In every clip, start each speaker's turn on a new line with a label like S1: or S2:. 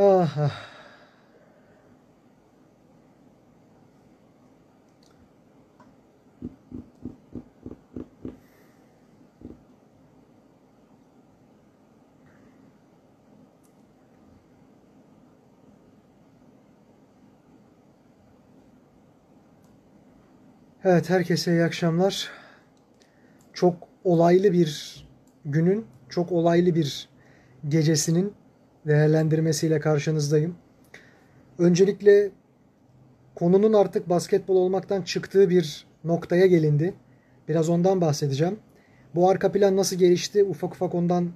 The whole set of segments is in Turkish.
S1: Ah, ah. Evet, herkese iyi akşamlar. Çok olaylı bir günün, çok olaylı bir gecesinin değerlendirmesiyle karşınızdayım. Öncelikle konunun artık basketbol olmaktan çıktığı bir noktaya gelindi. Biraz ondan bahsedeceğim. Bu arka plan nasıl gelişti? Ufak ufak ondan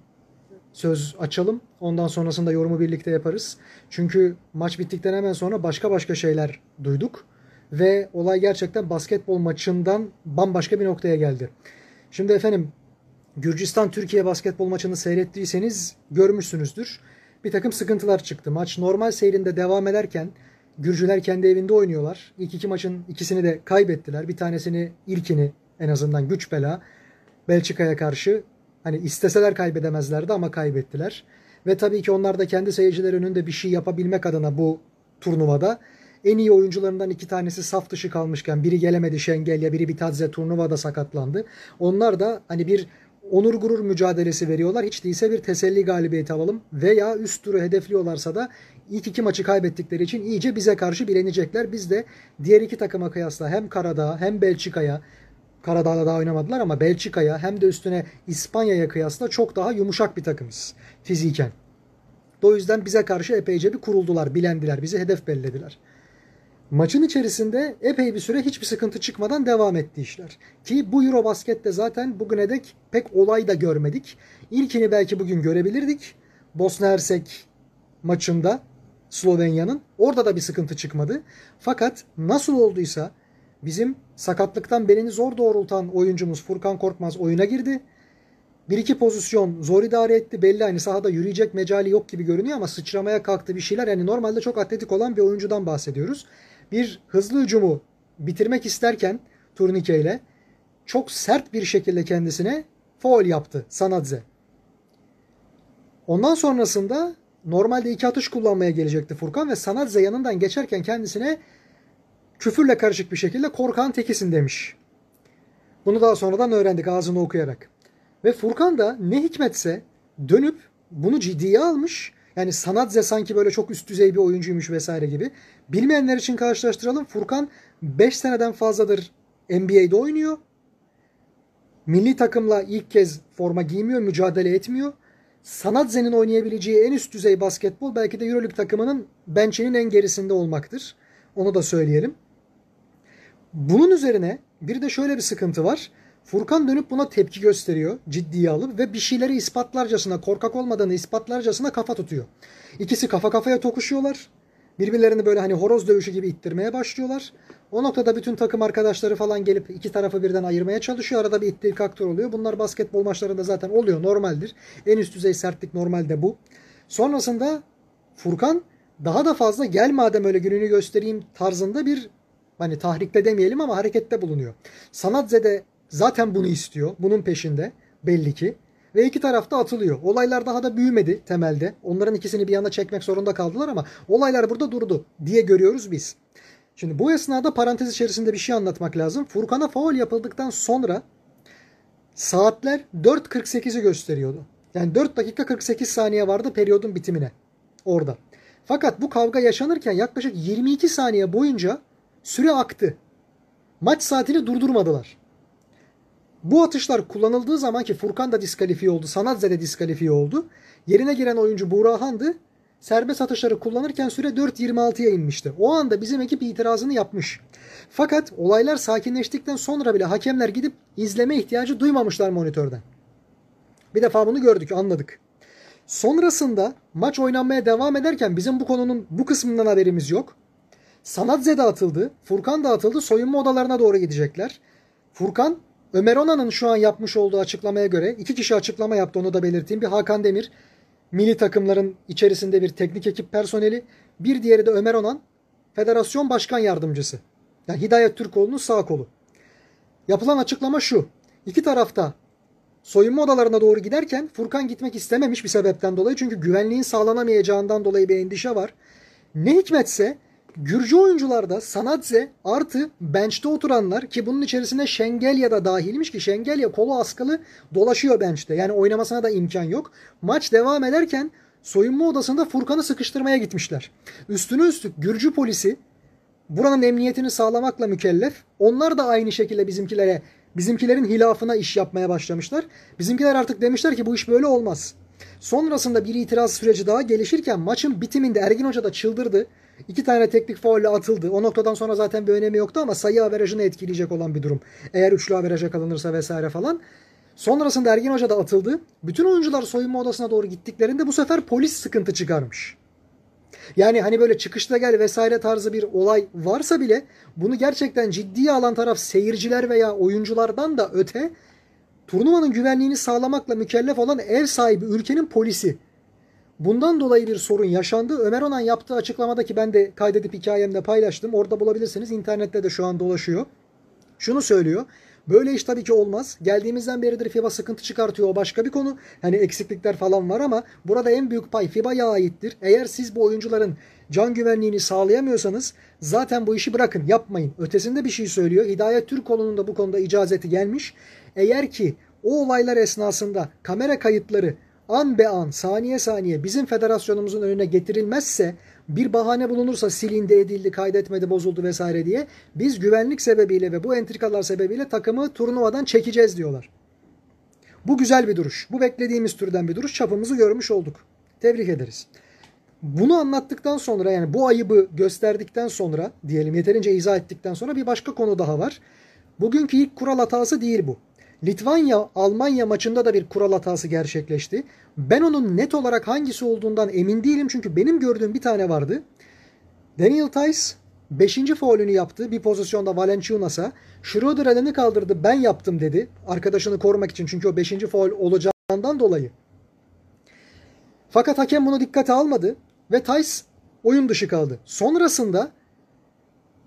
S1: söz açalım. Ondan sonrasında yorumu birlikte yaparız. Çünkü maç bittikten hemen sonra başka başka şeyler duyduk ve olay gerçekten basketbol maçından bambaşka bir noktaya geldi. Şimdi efendim Gürcistan Türkiye basketbol maçını seyrettiyseniz görmüşsünüzdür. Bir takım sıkıntılar çıktı. Maç normal seyrinde devam ederken Gürcüler kendi evinde oynuyorlar. İlk iki maçın ikisini de kaybettiler. Bir tanesini ilkini en azından güç bela Belçika'ya karşı hani isteseler kaybedemezlerdi ama kaybettiler. Ve tabii ki onlar da kendi seyirciler önünde bir şey yapabilmek adına bu turnuvada en iyi oyuncularından iki tanesi saf dışı kalmışken biri gelemedi Şengelya, biri Bitadze turnuvada sakatlandı. Onlar da hani bir onur gurur mücadelesi veriyorlar. Hiç değilse bir teselli galibiyeti alalım. Veya üst turu hedefliyorlarsa da ilk iki maçı kaybettikleri için iyice bize karşı bilenecekler. Biz de diğer iki takıma kıyasla hem Karadağ hem Belçika'ya Karadağ'da daha oynamadılar ama Belçika'ya hem de üstüne İspanya'ya kıyasla çok daha yumuşak bir takımız fiziken. O yüzden bize karşı epeyce bir kuruldular, bilendiler, bizi hedef bellediler. Maçın içerisinde epey bir süre hiçbir sıkıntı çıkmadan devam etti işler. Ki bu Eurobasket'te zaten bugüne dek pek olay da görmedik. İlkini belki bugün görebilirdik. Bosna Hersek maçında Slovenya'nın. Orada da bir sıkıntı çıkmadı. Fakat nasıl olduysa bizim sakatlıktan belini zor doğrultan oyuncumuz Furkan Korkmaz oyuna girdi. Bir iki pozisyon zor idare etti. Belli hani sahada yürüyecek mecali yok gibi görünüyor ama sıçramaya kalktı bir şeyler. Yani normalde çok atletik olan bir oyuncudan bahsediyoruz bir hızlı hücumu bitirmek isterken turnike ile çok sert bir şekilde kendisine foul yaptı Sanadze. Ondan sonrasında normalde iki atış kullanmaya gelecekti Furkan ve Sanadze yanından geçerken kendisine küfürle karışık bir şekilde korkan tekisin demiş. Bunu daha sonradan öğrendik ağzını okuyarak. Ve Furkan da ne hikmetse dönüp bunu ciddiye almış yani Sanatze sanki böyle çok üst düzey bir oyuncuymuş vesaire gibi. Bilmeyenler için karşılaştıralım. Furkan 5 seneden fazladır NBA'de oynuyor. Milli takımla ilk kez forma giymiyor, mücadele etmiyor. Sanatze'nin oynayabileceği en üst düzey basketbol belki de Euroleague takımının bench'inin en gerisinde olmaktır. Onu da söyleyelim. Bunun üzerine bir de şöyle bir sıkıntı var. Furkan dönüp buna tepki gösteriyor, ciddiye alıp ve bir şeyleri ispatlarcasına, korkak olmadığını ispatlarcasına kafa tutuyor. İkisi kafa kafaya tokuşuyorlar. Birbirlerini böyle hani horoz dövüşü gibi ittirmeye başlıyorlar. O noktada bütün takım arkadaşları falan gelip iki tarafı birden ayırmaya çalışıyor. Arada bir ittir kaktör oluyor. Bunlar basketbol maçlarında zaten oluyor. Normaldir. En üst düzey sertlik normalde bu. Sonrasında Furkan daha da fazla gel madem öyle gününü göstereyim tarzında bir hani tahrikte demeyelim ama harekette bulunuyor. Sanatzede zaten bunu istiyor. Bunun peşinde belli ki. Ve iki tarafta atılıyor. Olaylar daha da büyümedi temelde. Onların ikisini bir yana çekmek zorunda kaldılar ama olaylar burada durdu diye görüyoruz biz. Şimdi bu esnada parantez içerisinde bir şey anlatmak lazım. Furkan'a faul yapıldıktan sonra saatler 4.48'i gösteriyordu. Yani 4 dakika 48 saniye vardı periyodun bitimine orada. Fakat bu kavga yaşanırken yaklaşık 22 saniye boyunca süre aktı. Maç saatini durdurmadılar. Bu atışlar kullanıldığı zaman ki Furkan da diskalifiye oldu, Sanatze de diskalifiye oldu. Yerine giren oyuncu Buğrahan'dı. Serbest atışları kullanırken süre 4.26'ya inmişti. O anda bizim ekip itirazını yapmış. Fakat olaylar sakinleştikten sonra bile hakemler gidip izleme ihtiyacı duymamışlar monitörden. Bir defa bunu gördük, anladık. Sonrasında maç oynanmaya devam ederken bizim bu konunun bu kısmından haberimiz yok. Sanatze de atıldı, Furkan da atıldı, soyunma odalarına doğru gidecekler. Furkan Ömer Onan'ın şu an yapmış olduğu açıklamaya göre iki kişi açıklama yaptı onu da belirteyim. Bir Hakan Demir milli takımların içerisinde bir teknik ekip personeli. Bir diğeri de Ömer Onan federasyon başkan yardımcısı. Yani Hidayet Türkoğlu'nun sağ kolu. Yapılan açıklama şu. İki tarafta soyunma odalarına doğru giderken Furkan gitmek istememiş bir sebepten dolayı. Çünkü güvenliğin sağlanamayacağından dolayı bir endişe var. Ne hikmetse Gürcü oyuncularda Sanadze artı bench'te oturanlar ki bunun içerisinde Şengelya da dahilmiş ki Şengelya kolu askılı dolaşıyor bench'te. Yani oynamasına da imkan yok. Maç devam ederken soyunma odasında Furkan'ı sıkıştırmaya gitmişler. Üstüne üstlük Gürcü polisi buranın emniyetini sağlamakla mükellef. Onlar da aynı şekilde bizimkilere bizimkilerin hilafına iş yapmaya başlamışlar. Bizimkiler artık demişler ki bu iş böyle olmaz. Sonrasında bir itiraz süreci daha gelişirken maçın bitiminde Ergin Hoca da çıldırdı. İki tane teknik faulle atıldı. O noktadan sonra zaten bir önemi yoktu ama sayı averajını etkileyecek olan bir durum. Eğer üçlü averaja kalınırsa vesaire falan. Sonrasında Ergin Hoca da atıldı. Bütün oyuncular soyunma odasına doğru gittiklerinde bu sefer polis sıkıntı çıkarmış. Yani hani böyle çıkışta gel vesaire tarzı bir olay varsa bile bunu gerçekten ciddiye alan taraf seyirciler veya oyunculardan da öte turnuvanın güvenliğini sağlamakla mükellef olan ev sahibi ülkenin polisi. Bundan dolayı bir sorun yaşandı. Ömer Onan yaptığı açıklamada ki ben de kaydedip hikayemde paylaştım. Orada bulabilirsiniz. İnternette de şu an dolaşıyor. Şunu söylüyor. Böyle iş tabii ki olmaz. Geldiğimizden beridir FIBA sıkıntı çıkartıyor. O başka bir konu. Hani eksiklikler falan var ama burada en büyük pay FIBA'ya aittir. Eğer siz bu oyuncuların can güvenliğini sağlayamıyorsanız zaten bu işi bırakın, yapmayın. Ötesinde bir şey söylüyor. Hidayet Türkoğlu'nun da bu konuda icazeti gelmiş. Eğer ki o olaylar esnasında kamera kayıtları an be an, saniye saniye bizim federasyonumuzun önüne getirilmezse bir bahane bulunursa silindi, edildi, kaydetmedi, bozuldu vesaire diye biz güvenlik sebebiyle ve bu entrikalar sebebiyle takımı turnuvadan çekeceğiz diyorlar. Bu güzel bir duruş. Bu beklediğimiz türden bir duruş. Çapımızı görmüş olduk. Tebrik ederiz. Bunu anlattıktan sonra yani bu ayıbı gösterdikten sonra diyelim yeterince izah ettikten sonra bir başka konu daha var. Bugünkü ilk kural hatası değil bu. Litvanya Almanya maçında da bir kural hatası gerçekleşti. Ben onun net olarak hangisi olduğundan emin değilim çünkü benim gördüğüm bir tane vardı. Daniel Tice 5. faulünü yaptı bir pozisyonda Valenciunas'a. Schroeder elini kaldırdı ben yaptım dedi. Arkadaşını korumak için çünkü o 5. faul olacağından dolayı. Fakat hakem bunu dikkate almadı ve Tice oyun dışı kaldı. Sonrasında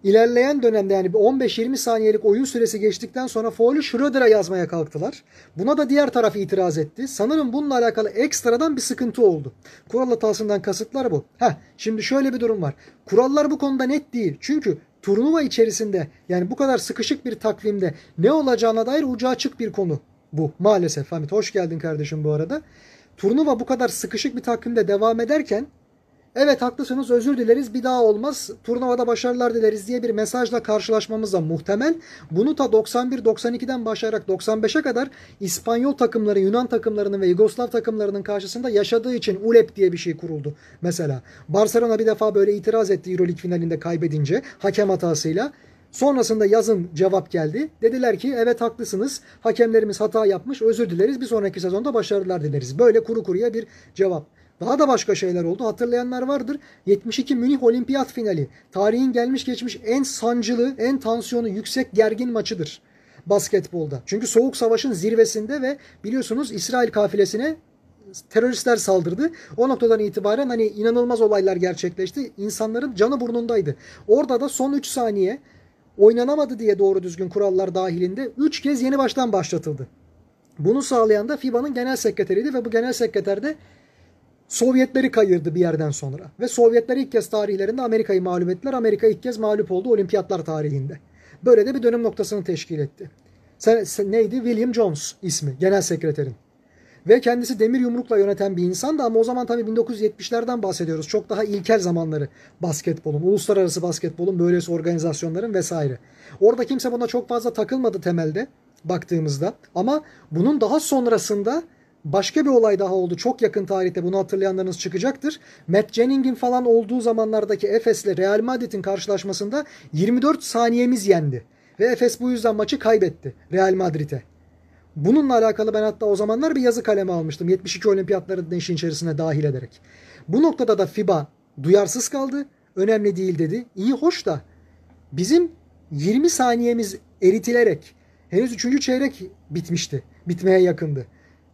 S1: İlerleyen dönemde yani 15-20 saniyelik oyun süresi geçtikten sonra faulü Schroeder'a yazmaya kalktılar. Buna da diğer taraf itiraz etti. Sanırım bununla alakalı ekstradan bir sıkıntı oldu. Kural hatasından kasıtlar bu. Heh, şimdi şöyle bir durum var. Kurallar bu konuda net değil. Çünkü turnuva içerisinde yani bu kadar sıkışık bir takvimde ne olacağına dair ucu açık bir konu bu maalesef. Hamit hoş geldin kardeşim bu arada. Turnuva bu kadar sıkışık bir takvimde devam ederken Evet haklısınız özür dileriz bir daha olmaz turnuvada başarılar dileriz diye bir mesajla karşılaşmamız da muhtemel. Bunu ta 91-92'den başlayarak 95'e kadar İspanyol takımları, Yunan takımlarının ve Yugoslav takımlarının karşısında yaşadığı için ULEP diye bir şey kuruldu. Mesela Barcelona bir defa böyle itiraz etti Euroleague finalinde kaybedince hakem hatasıyla. Sonrasında yazın cevap geldi. Dediler ki evet haklısınız. Hakemlerimiz hata yapmış. Özür dileriz. Bir sonraki sezonda başarılar dileriz. Böyle kuru kuruya bir cevap. Daha da başka şeyler oldu. Hatırlayanlar vardır. 72 Münih Olimpiyat finali. Tarihin gelmiş geçmiş en sancılı, en tansiyonu yüksek gergin maçıdır basketbolda. Çünkü Soğuk Savaş'ın zirvesinde ve biliyorsunuz İsrail kafilesine teröristler saldırdı. O noktadan itibaren hani inanılmaz olaylar gerçekleşti. İnsanların canı burnundaydı. Orada da son 3 saniye oynanamadı diye doğru düzgün kurallar dahilinde 3 kez yeni baştan başlatıldı. Bunu sağlayan da FIBA'nın genel sekreteriydi ve bu genel sekreter de Sovyetleri kayırdı bir yerden sonra. Ve Sovyetler ilk kez tarihlerinde Amerika'yı mağlup ettiler. Amerika ilk kez mağlup oldu olimpiyatlar tarihinde. Böyle de bir dönüm noktasını teşkil etti. Sen, sen, neydi? William Jones ismi genel sekreterin. Ve kendisi demir yumrukla yöneten bir insandı ama o zaman tabii 1970'lerden bahsediyoruz. Çok daha ilkel zamanları basketbolun, uluslararası basketbolun böylesi organizasyonların vesaire. Orada kimse buna çok fazla takılmadı temelde baktığımızda. Ama bunun daha sonrasında Başka bir olay daha oldu. Çok yakın tarihte bunu hatırlayanlarınız çıkacaktır. Matt Jenning'in falan olduğu zamanlardaki Efes'le Real Madrid'in karşılaşmasında 24 saniyemiz yendi. Ve Efes bu yüzden maçı kaybetti Real Madrid'e. Bununla alakalı ben hatta o zamanlar bir yazı kalemi almıştım. 72 olimpiyatları işin içerisine dahil ederek. Bu noktada da FIBA duyarsız kaldı. Önemli değil dedi. İyi hoş da bizim 20 saniyemiz eritilerek henüz 3. çeyrek bitmişti. Bitmeye yakındı.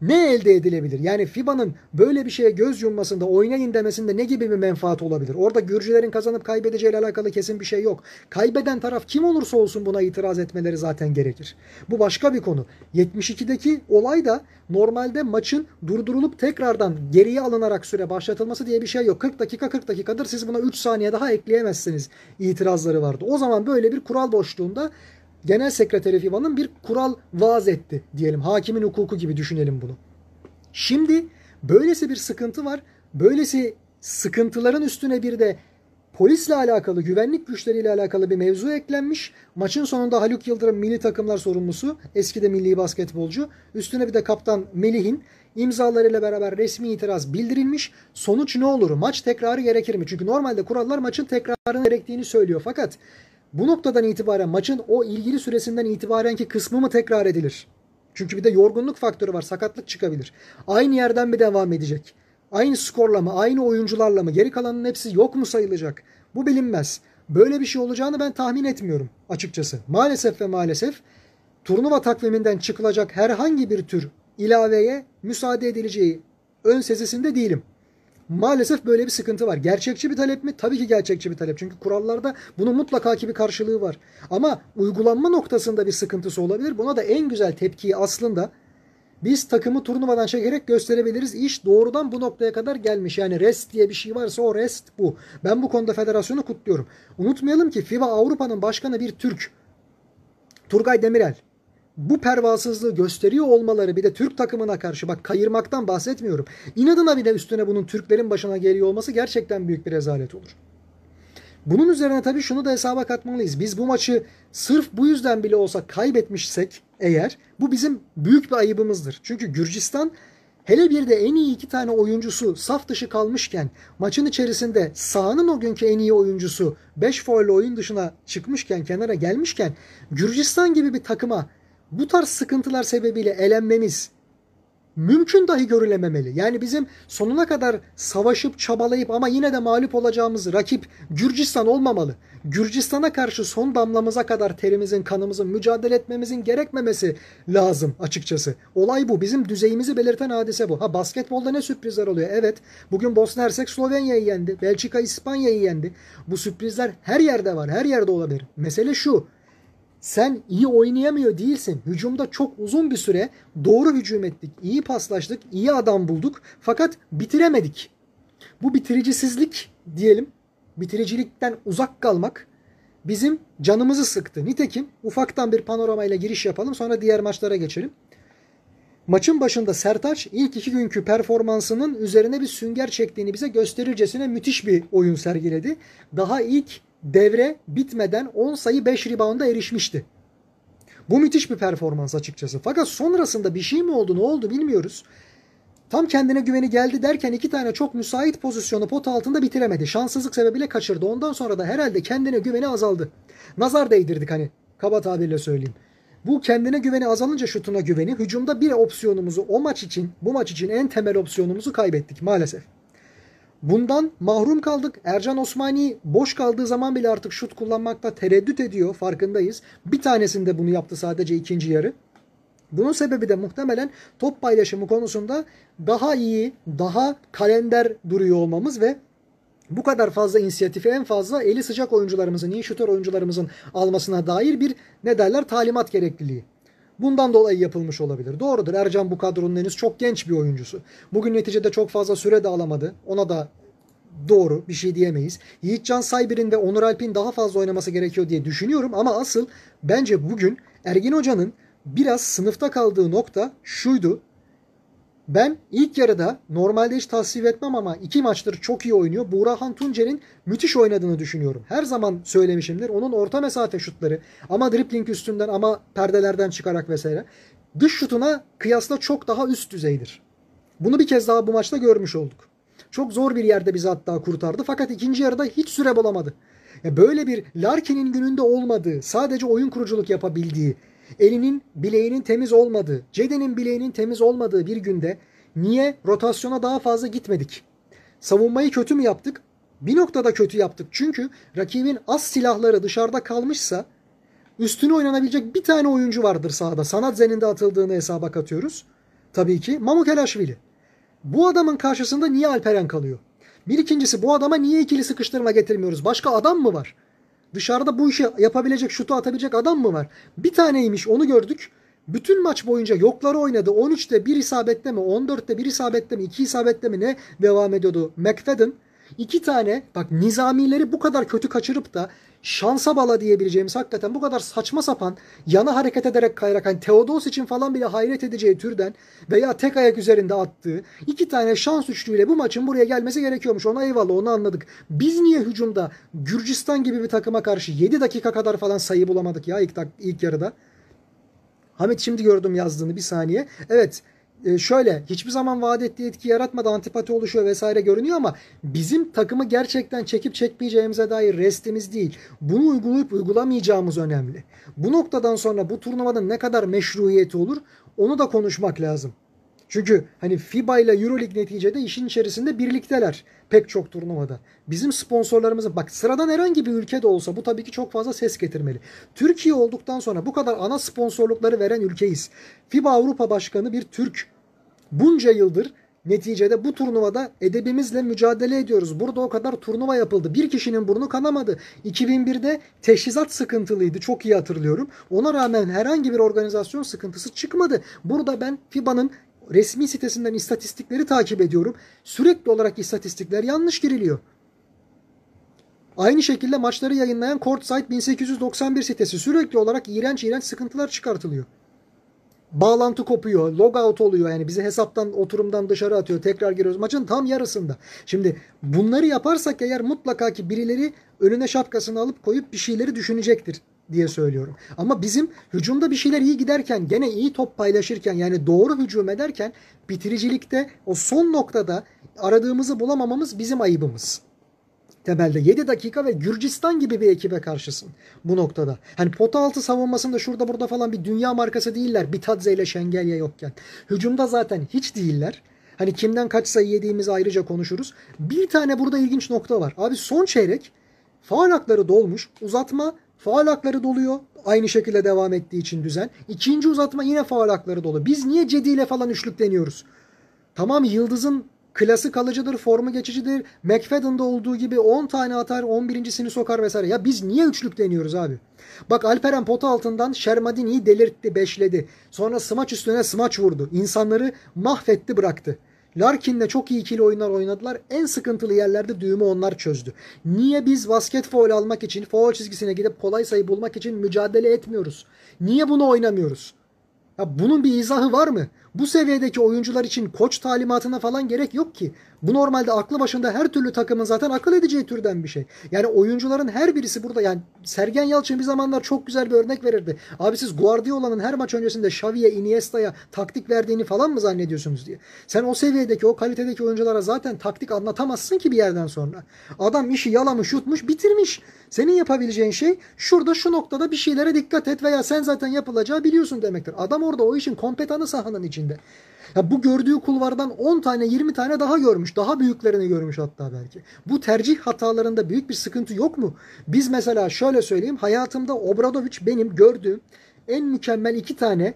S1: Ne elde edilebilir? Yani FIBA'nın böyle bir şeye göz yummasında, oynayın demesinde ne gibi bir menfaat olabilir? Orada Gürcülerin kazanıp kaybedeceğiyle alakalı kesin bir şey yok. Kaybeden taraf kim olursa olsun buna itiraz etmeleri zaten gerekir. Bu başka bir konu. 72'deki olay da normalde maçın durdurulup tekrardan geriye alınarak süre başlatılması diye bir şey yok. 40 dakika 40 dakikadır siz buna 3 saniye daha ekleyemezsiniz itirazları vardı. O zaman böyle bir kural boşluğunda genel sekreteri FIBA'nın bir kural vaaz etti diyelim. Hakimin hukuku gibi düşünelim bunu. Şimdi böylesi bir sıkıntı var. Böylesi sıkıntıların üstüne bir de polisle alakalı, güvenlik güçleriyle alakalı bir mevzu eklenmiş. Maçın sonunda Haluk Yıldırım milli takımlar sorumlusu, eski de milli basketbolcu. Üstüne bir de kaptan Melih'in imzalarıyla beraber resmi itiraz bildirilmiş. Sonuç ne olur? Maç tekrarı gerekir mi? Çünkü normalde kurallar maçın tekrarını gerektiğini söylüyor. Fakat bu noktadan itibaren maçın o ilgili süresinden itibarenki kısmı mı tekrar edilir? Çünkü bir de yorgunluk faktörü var. Sakatlık çıkabilir. Aynı yerden mi devam edecek? Aynı skorla mı? Aynı oyuncularla mı? Geri kalanın hepsi yok mu sayılacak? Bu bilinmez. Böyle bir şey olacağını ben tahmin etmiyorum açıkçası. Maalesef ve maalesef turnuva takviminden çıkılacak herhangi bir tür ilaveye müsaade edileceği ön sezisinde değilim. Maalesef böyle bir sıkıntı var. Gerçekçi bir talep mi? Tabii ki gerçekçi bir talep. Çünkü kurallarda bunun mutlaka ki bir karşılığı var. Ama uygulanma noktasında bir sıkıntısı olabilir. Buna da en güzel tepkiyi aslında biz takımı turnuvadan çekerek gösterebiliriz. İş doğrudan bu noktaya kadar gelmiş. Yani rest diye bir şey varsa o rest bu. Ben bu konuda federasyonu kutluyorum. Unutmayalım ki FIBA Avrupa'nın başkanı bir Türk. Turgay Demirel bu pervasızlığı gösteriyor olmaları bir de Türk takımına karşı bak kayırmaktan bahsetmiyorum. İnadına bir de üstüne bunun Türklerin başına geliyor olması gerçekten büyük bir rezalet olur. Bunun üzerine tabii şunu da hesaba katmalıyız. Biz bu maçı sırf bu yüzden bile olsa kaybetmişsek eğer bu bizim büyük bir ayıbımızdır. Çünkü Gürcistan hele bir de en iyi iki tane oyuncusu saf dışı kalmışken maçın içerisinde sahanın o günkü en iyi oyuncusu 5 foul oyun dışına çıkmışken kenara gelmişken Gürcistan gibi bir takıma bu tarz sıkıntılar sebebiyle elenmemiz mümkün dahi görülememeli. Yani bizim sonuna kadar savaşıp çabalayıp ama yine de mağlup olacağımız rakip Gürcistan olmamalı. Gürcistan'a karşı son damlamıza kadar terimizin, kanımızın mücadele etmemizin gerekmemesi lazım açıkçası. Olay bu. Bizim düzeyimizi belirten hadise bu. Ha basketbolda ne sürprizler oluyor? Evet. Bugün Bosna Hersek Slovenya'yı yendi. Belçika İspanya'yı yendi. Bu sürprizler her yerde var. Her yerde olabilir. Mesele şu sen iyi oynayamıyor değilsin. Hücumda çok uzun bir süre doğru hücum ettik. iyi paslaştık. iyi adam bulduk. Fakat bitiremedik. Bu bitiricisizlik diyelim. Bitiricilikten uzak kalmak bizim canımızı sıktı. Nitekim ufaktan bir panoramayla giriş yapalım. Sonra diğer maçlara geçelim. Maçın başında Sertaç ilk iki günkü performansının üzerine bir sünger çektiğini bize gösterircesine müthiş bir oyun sergiledi. Daha ilk devre bitmeden 10 sayı 5 rebound'a erişmişti. Bu müthiş bir performans açıkçası. Fakat sonrasında bir şey mi oldu ne oldu bilmiyoruz. Tam kendine güveni geldi derken iki tane çok müsait pozisyonu pot altında bitiremedi. Şanssızlık sebebiyle kaçırdı. Ondan sonra da herhalde kendine güveni azaldı. Nazar değdirdik hani kaba tabirle söyleyeyim. Bu kendine güveni azalınca şutuna güveni hücumda bir opsiyonumuzu o maç için bu maç için en temel opsiyonumuzu kaybettik maalesef. Bundan mahrum kaldık. Ercan Osmani boş kaldığı zaman bile artık şut kullanmakta tereddüt ediyor. Farkındayız. Bir tanesinde bunu yaptı sadece ikinci yarı. Bunun sebebi de muhtemelen top paylaşımı konusunda daha iyi, daha kalender duruyor olmamız ve bu kadar fazla inisiyatifi en fazla eli sıcak oyuncularımızın, iyi şutör oyuncularımızın almasına dair bir ne derler talimat gerekliliği. Bundan dolayı yapılmış olabilir. Doğrudur. Ercan bu kadronun henüz çok genç bir oyuncusu. Bugün neticede çok fazla süre de alamadı. Ona da doğru bir şey diyemeyiz. Yiğitcan Saybir'in ve Onur Alp'in daha fazla oynaması gerekiyor diye düşünüyorum ama asıl bence bugün Ergin Hoca'nın biraz sınıfta kaldığı nokta şuydu. Ben ilk yarıda normalde hiç tasvip etmem ama iki maçtır çok iyi oynuyor. Buğrahan Tuncer'in müthiş oynadığını düşünüyorum. Her zaman söylemişimdir. Onun orta mesafe şutları ama dripling üstünden ama perdelerden çıkarak vesaire dış şutuna kıyasla çok daha üst düzeydir. Bunu bir kez daha bu maçta görmüş olduk. Çok zor bir yerde bizi hatta kurtardı fakat ikinci yarıda hiç süre bulamadı. Böyle bir Larkin'in gününde olmadığı, sadece oyun kuruculuk yapabildiği, elinin bileğinin temiz olmadığı, Cede'nin bileğinin temiz olmadığı bir günde niye rotasyona daha fazla gitmedik? Savunmayı kötü mü yaptık? Bir noktada kötü yaptık. Çünkü rakibin az silahları dışarıda kalmışsa üstüne oynanabilecek bir tane oyuncu vardır sahada. Sanat zeninde atıldığını hesaba katıyoruz. tabii ki Mamukelashvili. Bu adamın karşısında niye Alperen kalıyor? Bir ikincisi bu adama niye ikili sıkıştırma getirmiyoruz? Başka adam mı var? Dışarıda bu işi yapabilecek, şutu atabilecek adam mı var? Bir taneymiş onu gördük. Bütün maç boyunca yokları oynadı. 13'te 1 isabette mi, 14'te 1 isabette mi, 2 isabette mi ne devam ediyordu McFadden. İki tane bak nizamileri bu kadar kötü kaçırıp da şansa bala diyebileceğimiz hakikaten bu kadar saçma sapan yana hareket ederek kayarak hani Teodos için falan bile hayret edeceği türden veya tek ayak üzerinde attığı iki tane şans üçlüyle bu maçın buraya gelmesi gerekiyormuş. Ona eyvallah onu anladık. Biz niye hücumda Gürcistan gibi bir takıma karşı 7 dakika kadar falan sayı bulamadık ya ilk, ilk yarıda? Hamit şimdi gördüm yazdığını bir saniye. Evet e, şöyle hiçbir zaman vaat ettiği etki yaratmadı antipati oluşuyor vesaire görünüyor ama bizim takımı gerçekten çekip çekmeyeceğimize dair restimiz değil. Bunu uygulayıp uygulamayacağımız önemli. Bu noktadan sonra bu turnuvanın ne kadar meşruiyeti olur onu da konuşmak lazım. Çünkü hani FIBA ile EuroLeague neticede işin içerisinde birlikteler pek çok turnuvada. Bizim sponsorlarımızın bak sıradan herhangi bir ülke de olsa bu tabii ki çok fazla ses getirmeli. Türkiye olduktan sonra bu kadar ana sponsorlukları veren ülkeyiz. FIBA Avrupa Başkanı bir Türk. Bunca yıldır neticede bu turnuvada edebimizle mücadele ediyoruz. Burada o kadar turnuva yapıldı. Bir kişinin burnu kanamadı. 2001'de teşhizat sıkıntılıydı. Çok iyi hatırlıyorum. Ona rağmen herhangi bir organizasyon sıkıntısı çıkmadı. Burada ben FIBA'nın resmi sitesinden istatistikleri takip ediyorum. Sürekli olarak istatistikler yanlış giriliyor. Aynı şekilde maçları yayınlayan Courtside 1891 sitesi sürekli olarak iğrenç iğrenç sıkıntılar çıkartılıyor. Bağlantı kopuyor, logout oluyor yani bizi hesaptan, oturumdan dışarı atıyor. Tekrar giriyoruz maçın tam yarısında. Şimdi bunları yaparsak eğer mutlaka ki birileri önüne şapkasını alıp koyup bir şeyleri düşünecektir diye söylüyorum. Ama bizim hücumda bir şeyler iyi giderken gene iyi top paylaşırken yani doğru hücum ederken bitiricilikte o son noktada aradığımızı bulamamamız bizim ayıbımız. Temelde 7 dakika ve Gürcistan gibi bir ekibe karşısın bu noktada. Hani pota altı savunmasında şurada burada falan bir dünya markası değiller. Bitadze ile Şengelya yokken. Hücumda zaten hiç değiller. Hani kimden kaç sayı yediğimizi ayrıca konuşuruz. Bir tane burada ilginç nokta var. Abi son çeyrek faal hakları dolmuş. Uzatma Faal hakları doluyor. Aynı şekilde devam ettiği için düzen. İkinci uzatma yine faal hakları dolu. Biz niye Cedi falan üçlükleniyoruz? Tamam Yıldız'ın klası kalıcıdır, formu geçicidir. McFadden'da olduğu gibi 10 tane atar, 11.sini sokar vesaire. Ya biz niye üçlükleniyoruz abi? Bak Alperen pota altından Şermadini'yi delirtti, beşledi. Sonra smaç üstüne smaç vurdu. İnsanları mahvetti, bıraktı. Larkin'le çok iyi ikili oyunlar oynadılar. En sıkıntılı yerlerde düğümü onlar çözdü. Niye biz basket foul almak için, foul çizgisine gidip kolay sayı bulmak için mücadele etmiyoruz? Niye bunu oynamıyoruz? Ya bunun bir izahı var mı? Bu seviyedeki oyuncular için koç talimatına falan gerek yok ki. Bu normalde aklı başında her türlü takımın zaten akıl edeceği türden bir şey. Yani oyuncuların her birisi burada yani Sergen Yalçın bir zamanlar çok güzel bir örnek verirdi. Abi siz Guardiola'nın her maç öncesinde Xavi'ye, Iniesta'ya taktik verdiğini falan mı zannediyorsunuz diye. Sen o seviyedeki, o kalitedeki oyunculara zaten taktik anlatamazsın ki bir yerden sonra. Adam işi yalamış, yutmuş, bitirmiş. Senin yapabileceğin şey şurada şu noktada bir şeylere dikkat et veya sen zaten yapılacağı biliyorsun demektir. Adam orada o işin kompetanı sahanın içinde. Ya bu gördüğü kulvardan 10 tane 20 tane daha görmüş. Daha büyüklerini görmüş hatta belki. Bu tercih hatalarında büyük bir sıkıntı yok mu? Biz mesela şöyle söyleyeyim. Hayatımda Obradoviç benim gördüğüm en mükemmel iki tane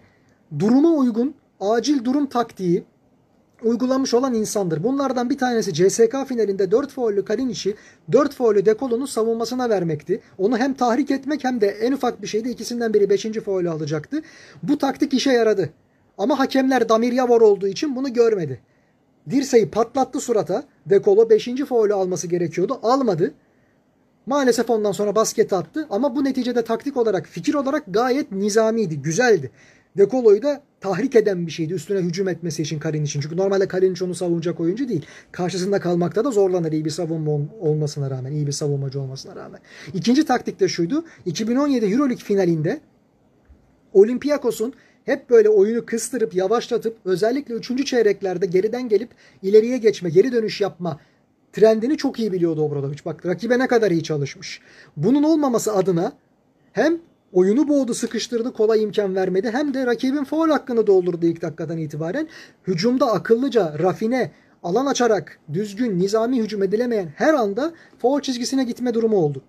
S1: duruma uygun acil durum taktiği uygulamış olan insandır. Bunlardan bir tanesi CSK finalinde 4 faullü Kalinic'i 4 faullü Dekolo'nun savunmasına vermekti. Onu hem tahrik etmek hem de en ufak bir şeydi ikisinden biri 5. faulü alacaktı. Bu taktik işe yaradı. Ama hakemler Damir Yavor olduğu için bunu görmedi. Dirseği patlattı surata. Dekolo 5. faulü alması gerekiyordu. Almadı. Maalesef ondan sonra basket attı ama bu neticede taktik olarak, fikir olarak gayet nizamiydi, güzeldi. Dekolo'yu da tahrik eden bir şeydi üstüne hücum etmesi için Karin için. Çünkü normalde Karin onu savunacak oyuncu değil. Karşısında kalmakta da zorlanır iyi bir savunma olmasına rağmen, iyi bir savunmacı olmasına rağmen. İkinci taktik de şuydu. 2017 Euroleague finalinde Olympiakos'un hep böyle oyunu kıstırıp yavaşlatıp özellikle 3. çeyreklerde geriden gelip ileriye geçme, geri dönüş yapma trendini çok iyi biliyordu Obradoviç. Bak rakibe ne kadar iyi çalışmış. Bunun olmaması adına hem oyunu boğdu, sıkıştırdı, kolay imkan vermedi. Hem de rakibin foul hakkını doldurdu ilk dakikadan itibaren. Hücumda akıllıca, rafine, alan açarak düzgün, nizami hücum edilemeyen her anda foul çizgisine gitme durumu oldu.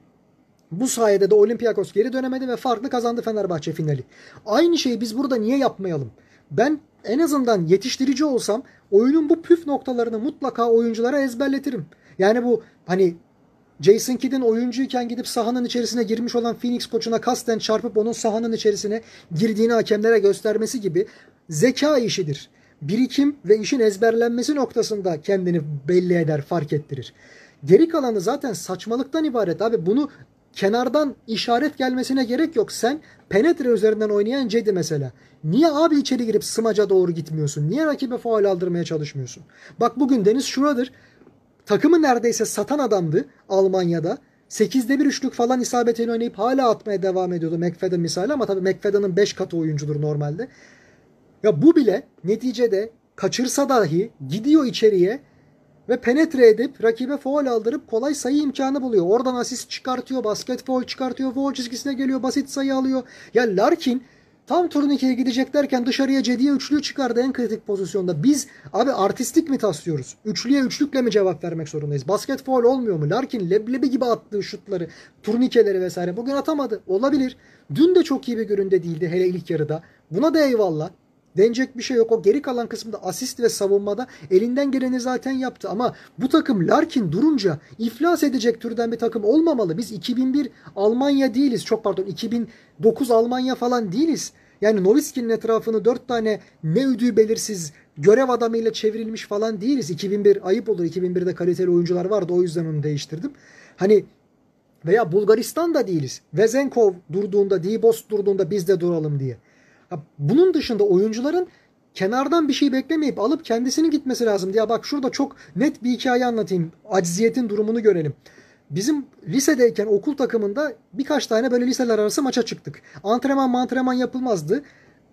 S1: Bu sayede de Olympiakos geri dönemedi ve farklı kazandı Fenerbahçe finali. Aynı şeyi biz burada niye yapmayalım? Ben en azından yetiştirici olsam oyunun bu püf noktalarını mutlaka oyunculara ezberletirim. Yani bu hani Jason Kidd'in oyuncuyken gidip sahanın içerisine girmiş olan Phoenix koçuna kasten çarpıp onun sahanın içerisine girdiğini hakemlere göstermesi gibi zeka işidir. Birikim ve işin ezberlenmesi noktasında kendini belli eder, fark ettirir. Geri kalanı zaten saçmalıktan ibaret abi. Bunu kenardan işaret gelmesine gerek yok. Sen penetre üzerinden oynayan Cedi mesela. Niye abi içeri girip smaca doğru gitmiyorsun? Niye rakibe faul aldırmaya çalışmıyorsun? Bak bugün Deniz şuradır. Takımı neredeyse satan adamdı Almanya'da. 8'de bir üçlük falan isabetiyle oynayıp hala atmaya devam ediyordu McFadden misali ama tabii McFadden'ın 5 katı oyuncudur normalde. Ya bu bile neticede kaçırsa dahi gidiyor içeriye ve penetre edip rakibe foul aldırıp kolay sayı imkanı buluyor. Oradan asist çıkartıyor, basket foul çıkartıyor, foul çizgisine geliyor, basit sayı alıyor. Ya Larkin tam turnikeye gidecek derken dışarıya Cedi'ye üçlüyü çıkardı en kritik pozisyonda. Biz abi artistik mi taslıyoruz? Üçlüye üçlükle mi cevap vermek zorundayız? Basket foul olmuyor mu? Larkin leblebi gibi attığı şutları, turnikeleri vesaire bugün atamadı. Olabilir. Dün de çok iyi bir göründe değildi hele ilk yarıda. Buna da eyvallah. Denecek bir şey yok. O geri kalan kısımda asist ve savunmada elinden geleni zaten yaptı. Ama bu takım Larkin durunca iflas edecek türden bir takım olmamalı. Biz 2001 Almanya değiliz. Çok pardon 2009 Almanya falan değiliz. Yani Nowitzki'nin etrafını dört tane ne üdüğü belirsiz görev adamıyla çevrilmiş falan değiliz. 2001 ayıp olur. 2001'de kaliteli oyuncular vardı. O yüzden onu değiştirdim. Hani veya Bulgaristan'da değiliz. Vezenkov durduğunda, Dibos durduğunda biz de duralım diye. Bunun dışında oyuncuların kenardan bir şey beklemeyip alıp kendisinin gitmesi lazım. Ya bak şurada çok net bir hikaye anlatayım. Acziyetin durumunu görelim. Bizim lisedeyken okul takımında birkaç tane böyle liseler arası maça çıktık. Antrenman antrenman yapılmazdı.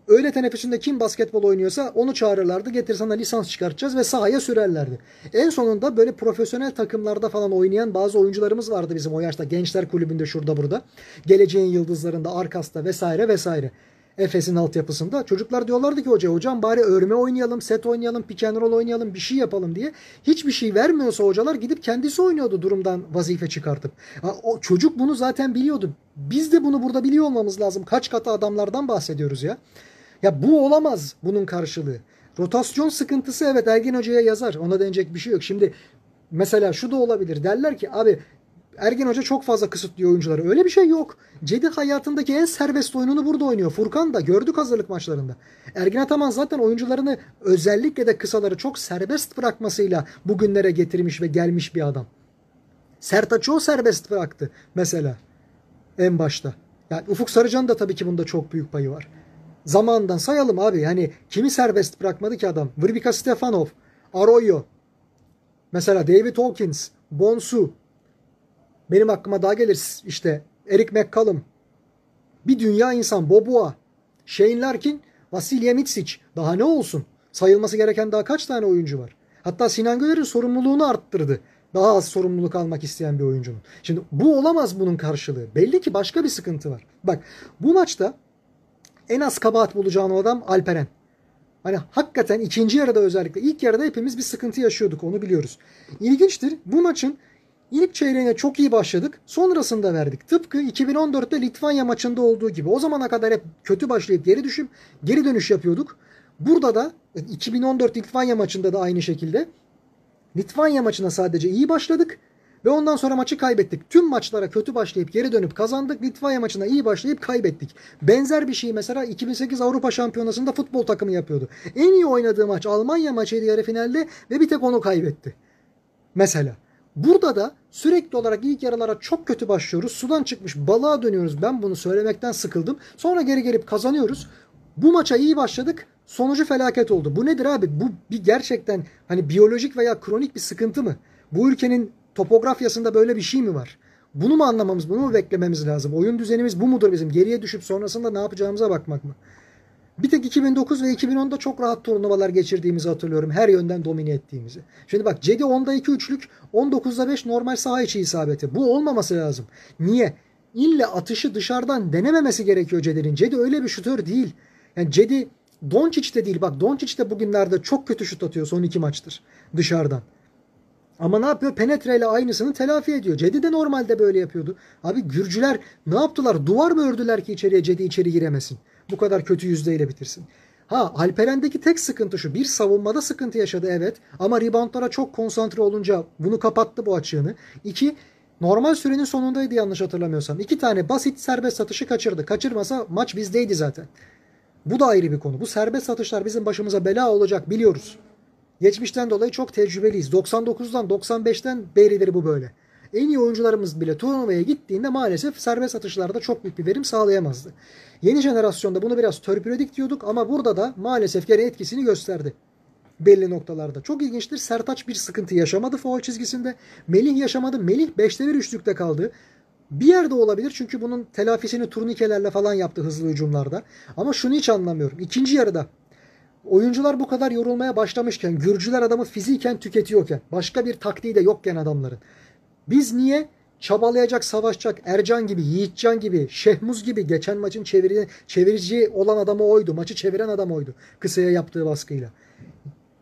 S1: Öğle teneffüsünde kim basketbol oynuyorsa onu çağırırlardı. Getir sana lisans çıkartacağız ve sahaya sürerlerdi. En sonunda böyle profesyonel takımlarda falan oynayan bazı oyuncularımız vardı bizim o yaşta. Gençler kulübünde şurada burada. Geleceğin yıldızlarında, Arkas'ta vesaire vesaire. Efes'in altyapısında. Çocuklar diyorlardı ki hoca hocam bari örme oynayalım, set oynayalım, pick and roll oynayalım, bir şey yapalım diye. Hiçbir şey vermiyorsa hocalar gidip kendisi oynuyordu durumdan vazife çıkartıp. O çocuk bunu zaten biliyordu. Biz de bunu burada biliyor olmamız lazım. Kaç katı adamlardan bahsediyoruz ya. Ya bu olamaz bunun karşılığı. Rotasyon sıkıntısı evet Ergin Hoca'ya yazar. Ona denecek bir şey yok. Şimdi mesela şu da olabilir. Derler ki abi Ergen Hoca çok fazla kısıtlıyor oyuncuları. Öyle bir şey yok. Cedi hayatındaki en serbest oyununu burada oynuyor. Furkan da gördük hazırlık maçlarında. Ergin Ataman zaten oyuncularını özellikle de kısaları çok serbest bırakmasıyla bugünlere getirmiş ve gelmiş bir adam. Sertaç'ı o serbest bıraktı mesela en başta. Yani Ufuk Sarıcan da tabii ki bunda çok büyük payı var. Zamandan sayalım abi. Hani kimi serbest bırakmadı ki adam? Vrvika Stefanov, Arroyo, mesela David Hawkins, Bonsu, benim aklıma daha gelir işte Eric McCallum, bir dünya insan Boboa, Shane Larkin, Vasilya Mitsic. Daha ne olsun? Sayılması gereken daha kaç tane oyuncu var? Hatta Sinan Güler'in sorumluluğunu arttırdı. Daha az sorumluluk almak isteyen bir oyuncunun. Şimdi bu olamaz bunun karşılığı. Belli ki başka bir sıkıntı var. Bak bu maçta en az kabahat bulacağın adam Alperen. Hani hakikaten ikinci yarıda özellikle ilk yarıda hepimiz bir sıkıntı yaşıyorduk onu biliyoruz. İlginçtir bu maçın İlk çeyreğine çok iyi başladık. Sonrasında verdik. Tıpkı 2014'te Litvanya maçında olduğu gibi. O zamana kadar hep kötü başlayıp geri düşüp geri dönüş yapıyorduk. Burada da 2014 Litvanya maçında da aynı şekilde Litvanya maçına sadece iyi başladık ve ondan sonra maçı kaybettik. Tüm maçlara kötü başlayıp geri dönüp kazandık. Litvanya maçına iyi başlayıp kaybettik. Benzer bir şey mesela 2008 Avrupa Şampiyonası'nda futbol takımı yapıyordu. En iyi oynadığı maç Almanya maçıydı yarı finalde ve bir tek onu kaybetti. Mesela. Burada da sürekli olarak ilk yarılara çok kötü başlıyoruz. Sudan çıkmış balığa dönüyoruz. Ben bunu söylemekten sıkıldım. Sonra geri gelip kazanıyoruz. Bu maça iyi başladık. Sonucu felaket oldu. Bu nedir abi? Bu bir gerçekten hani biyolojik veya kronik bir sıkıntı mı? Bu ülkenin topografyasında böyle bir şey mi var? Bunu mu anlamamız, bunu mu beklememiz lazım? Oyun düzenimiz bu mudur bizim? Geriye düşüp sonrasında ne yapacağımıza bakmak mı? Bir tek 2009 ve 2010'da çok rahat turnuvalar geçirdiğimizi hatırlıyorum. Her yönden domine ettiğimizi. Şimdi bak Cedi 10'da 2 üçlük, 19'da 5 normal saha içi isabeti. Bu olmaması lazım. Niye? İlle atışı dışarıdan denememesi gerekiyor Cedi'nin. Cedi öyle bir şutör değil. Yani Cedi Doncic de değil. Bak Doncic de bugünlerde çok kötü şut atıyor son iki maçtır dışarıdan. Ama ne yapıyor? Penetreyle aynısını telafi ediyor. Cedi de normalde böyle yapıyordu. Abi Gürcüler ne yaptılar? Duvar mı ördüler ki içeriye Cedi içeri giremesin? Bu kadar kötü yüzdeyle bitirsin. Ha Alperen'deki tek sıkıntı şu. Bir savunmada sıkıntı yaşadı evet. Ama reboundlara çok konsantre olunca bunu kapattı bu açığını. İki normal sürenin sonundaydı yanlış hatırlamıyorsam. İki tane basit serbest satışı kaçırdı. Kaçırmasa maç bizdeydi zaten. Bu da ayrı bir konu. Bu serbest satışlar bizim başımıza bela olacak biliyoruz. Geçmişten dolayı çok tecrübeliyiz. 99'dan 95'ten beridir bu böyle. En iyi oyuncularımız bile turnuvaya gittiğinde maalesef serbest atışlarda çok büyük bir verim sağlayamazdı. Yeni jenerasyonda bunu biraz törpüledik diyorduk ama burada da maalesef gene etkisini gösterdi. Belli noktalarda. Çok ilginçtir. Sertaç bir sıkıntı yaşamadı foul çizgisinde. Melih yaşamadı. Melih 5'te 1 üçlükte kaldı. Bir yerde olabilir çünkü bunun telafisini turnikelerle falan yaptı hızlı hücumlarda. Ama şunu hiç anlamıyorum. İkinci yarıda oyuncular bu kadar yorulmaya başlamışken, Gürcüler adamı fiziken tüketiyorken, başka bir taktiği de yokken adamların. Biz niye çabalayacak, savaşacak Ercan gibi, Yiğitcan gibi, Şehmuz gibi geçen maçın çeviri, çevirici olan adamı oydu. Maçı çeviren adam oydu. Kısaya yaptığı baskıyla.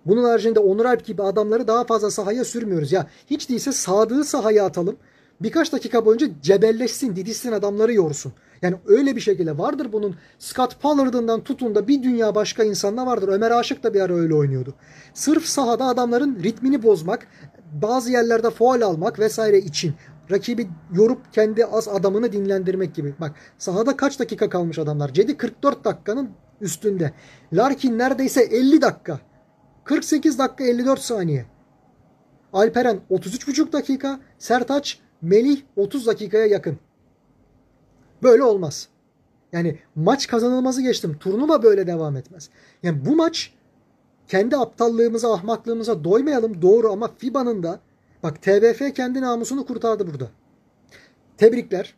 S1: Bunun haricinde Onur Alp gibi adamları daha fazla sahaya sürmüyoruz. Ya hiç değilse sadığı sahaya atalım. Birkaç dakika boyunca cebelleşsin, didişsin adamları yorsun. Yani öyle bir şekilde vardır bunun Scott Pollard'ından tutun da bir dünya başka insanla vardır. Ömer Aşık da bir ara öyle oynuyordu. Sırf sahada adamların ritmini bozmak, bazı yerlerde faul almak vesaire için rakibi yorup kendi az adamını dinlendirmek gibi. Bak sahada kaç dakika kalmış adamlar? Cedi 44 dakikanın üstünde. Larkin neredeyse 50 dakika. 48 dakika 54 saniye. Alperen 33,5 dakika. Sertaç, Melih 30 dakikaya yakın. Böyle olmaz. Yani maç kazanılmazı geçtim. Turnuva böyle devam etmez. Yani bu maç kendi aptallığımıza, ahmaklığımıza doymayalım doğru ama FIBA'nın da bak TBF kendi namusunu kurtardı burada. Tebrikler.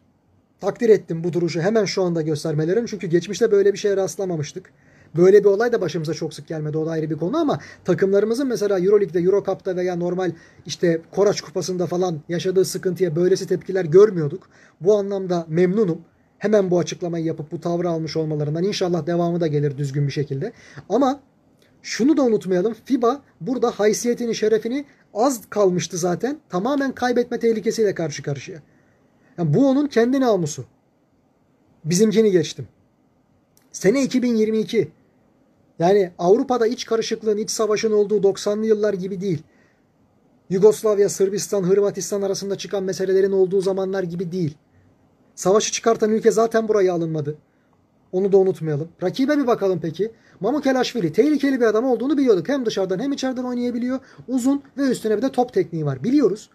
S1: Takdir ettim bu duruşu hemen şu anda göstermelerin. Çünkü geçmişte böyle bir şeye rastlamamıştık. Böyle bir olay da başımıza çok sık gelmedi. O da ayrı bir konu ama takımlarımızın mesela Euroleague'de, Eurocup'ta veya normal işte Koraç Kupası'nda falan yaşadığı sıkıntıya böylesi tepkiler görmüyorduk. Bu anlamda memnunum. Hemen bu açıklamayı yapıp bu tavrı almış olmalarından inşallah devamı da gelir düzgün bir şekilde. Ama şunu da unutmayalım. FIBA burada haysiyetini, şerefini az kalmıştı zaten. Tamamen kaybetme tehlikesiyle karşı karşıya. Yani bu onun kendi namusu. Bizimkini geçtim. Sene 2022. Yani Avrupa'da iç karışıklığın, iç savaşın olduğu 90'lı yıllar gibi değil. Yugoslavya, Sırbistan, Hırvatistan arasında çıkan meselelerin olduğu zamanlar gibi değil. Savaşı çıkartan ülke zaten buraya alınmadı. Onu da unutmayalım. Rakibe bir bakalım peki. Mamukelashvili tehlikeli bir adam olduğunu biliyorduk. Hem dışarıdan hem içeriden oynayabiliyor. Uzun ve üstüne bir de top tekniği var. Biliyoruz.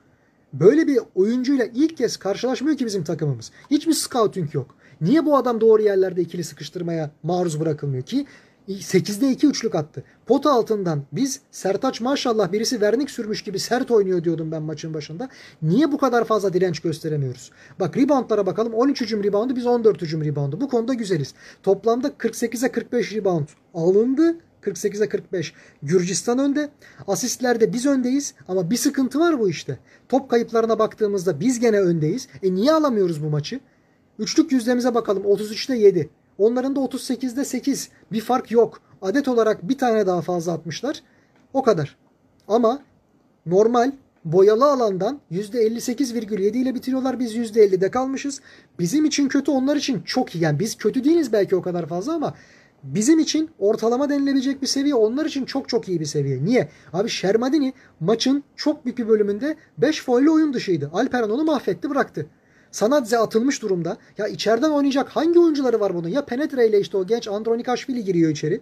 S1: Böyle bir oyuncuyla ilk kez karşılaşmıyor ki bizim takımımız. Hiçbir scouting yok. Niye bu adam doğru yerlerde ikili sıkıştırmaya maruz bırakılmıyor ki? 8'de 2 üçlük attı. Pota altından biz Sertaç maşallah birisi vernik sürmüş gibi sert oynuyor diyordum ben maçın başında. Niye bu kadar fazla direnç gösteremiyoruz? Bak reboundlara bakalım. 13 hücum reboundu biz 14 hücum reboundu. Bu konuda güzeliz. Toplamda 48'e 45 rebound alındı. 48'e 45. Gürcistan önde. Asistlerde biz öndeyiz ama bir sıkıntı var bu işte. Top kayıplarına baktığımızda biz gene öndeyiz. E niye alamıyoruz bu maçı? Üçlük yüzdemize bakalım. 33'te 7. Onların da 38'de 8. Bir fark yok. Adet olarak bir tane daha fazla atmışlar. O kadar. Ama normal boyalı alandan %58,7 ile bitiriyorlar. Biz %50'de kalmışız. Bizim için kötü onlar için çok iyi. Yani biz kötü değiliz belki o kadar fazla ama bizim için ortalama denilebilecek bir seviye. Onlar için çok çok iyi bir seviye. Niye? Abi Şermadini maçın çok büyük bir bölümünde 5 foul oyun dışıydı. Alperen onu mahvetti bıraktı. Sanadze atılmış durumda. Ya içeriden oynayacak hangi oyuncuları var bunun? Ya Penetre ile işte o genç Andronikaşvili giriyor içeri.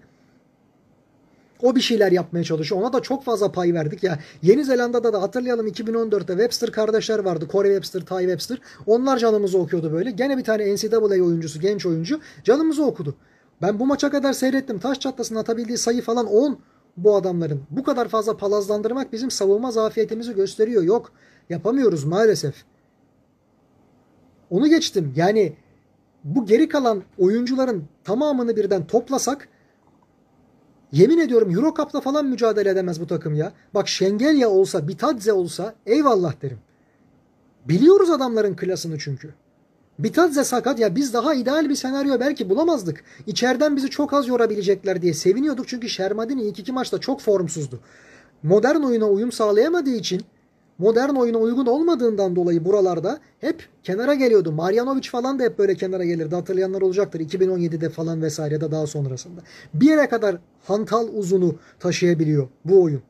S1: O bir şeyler yapmaya çalışıyor. Ona da çok fazla pay verdik ya. Yeni Zelanda'da da hatırlayalım 2014'te Webster kardeşler vardı. Corey Webster, Ty Webster. Onlar canımızı okuyordu böyle. Gene bir tane NCAA oyuncusu, genç oyuncu canımızı okudu. Ben bu maça kadar seyrettim. Taş çatlasının atabildiği sayı falan 10 bu adamların. Bu kadar fazla palazlandırmak bizim savunma zafiyetimizi gösteriyor. Yok yapamıyoruz maalesef. Onu geçtim. Yani bu geri kalan oyuncuların tamamını birden toplasak yemin ediyorum Eurocup'ta falan mücadele edemez bu takım ya. Bak Şengelya olsa, Bitadze olsa eyvallah derim. Biliyoruz adamların klasını çünkü. Bitadze sakat ya biz daha ideal bir senaryo belki bulamazdık. İçeriden bizi çok az yorabilecekler diye seviniyorduk çünkü Şermadini ilk iki maçta çok formsuzdu. Modern oyuna uyum sağlayamadığı için modern oyuna uygun olmadığından dolayı buralarda hep kenara geliyordu. Marjanovic falan da hep böyle kenara gelirdi. Hatırlayanlar olacaktır. 2017'de falan vesaire da daha sonrasında. Bir yere kadar hantal uzunu taşıyabiliyor bu oyun.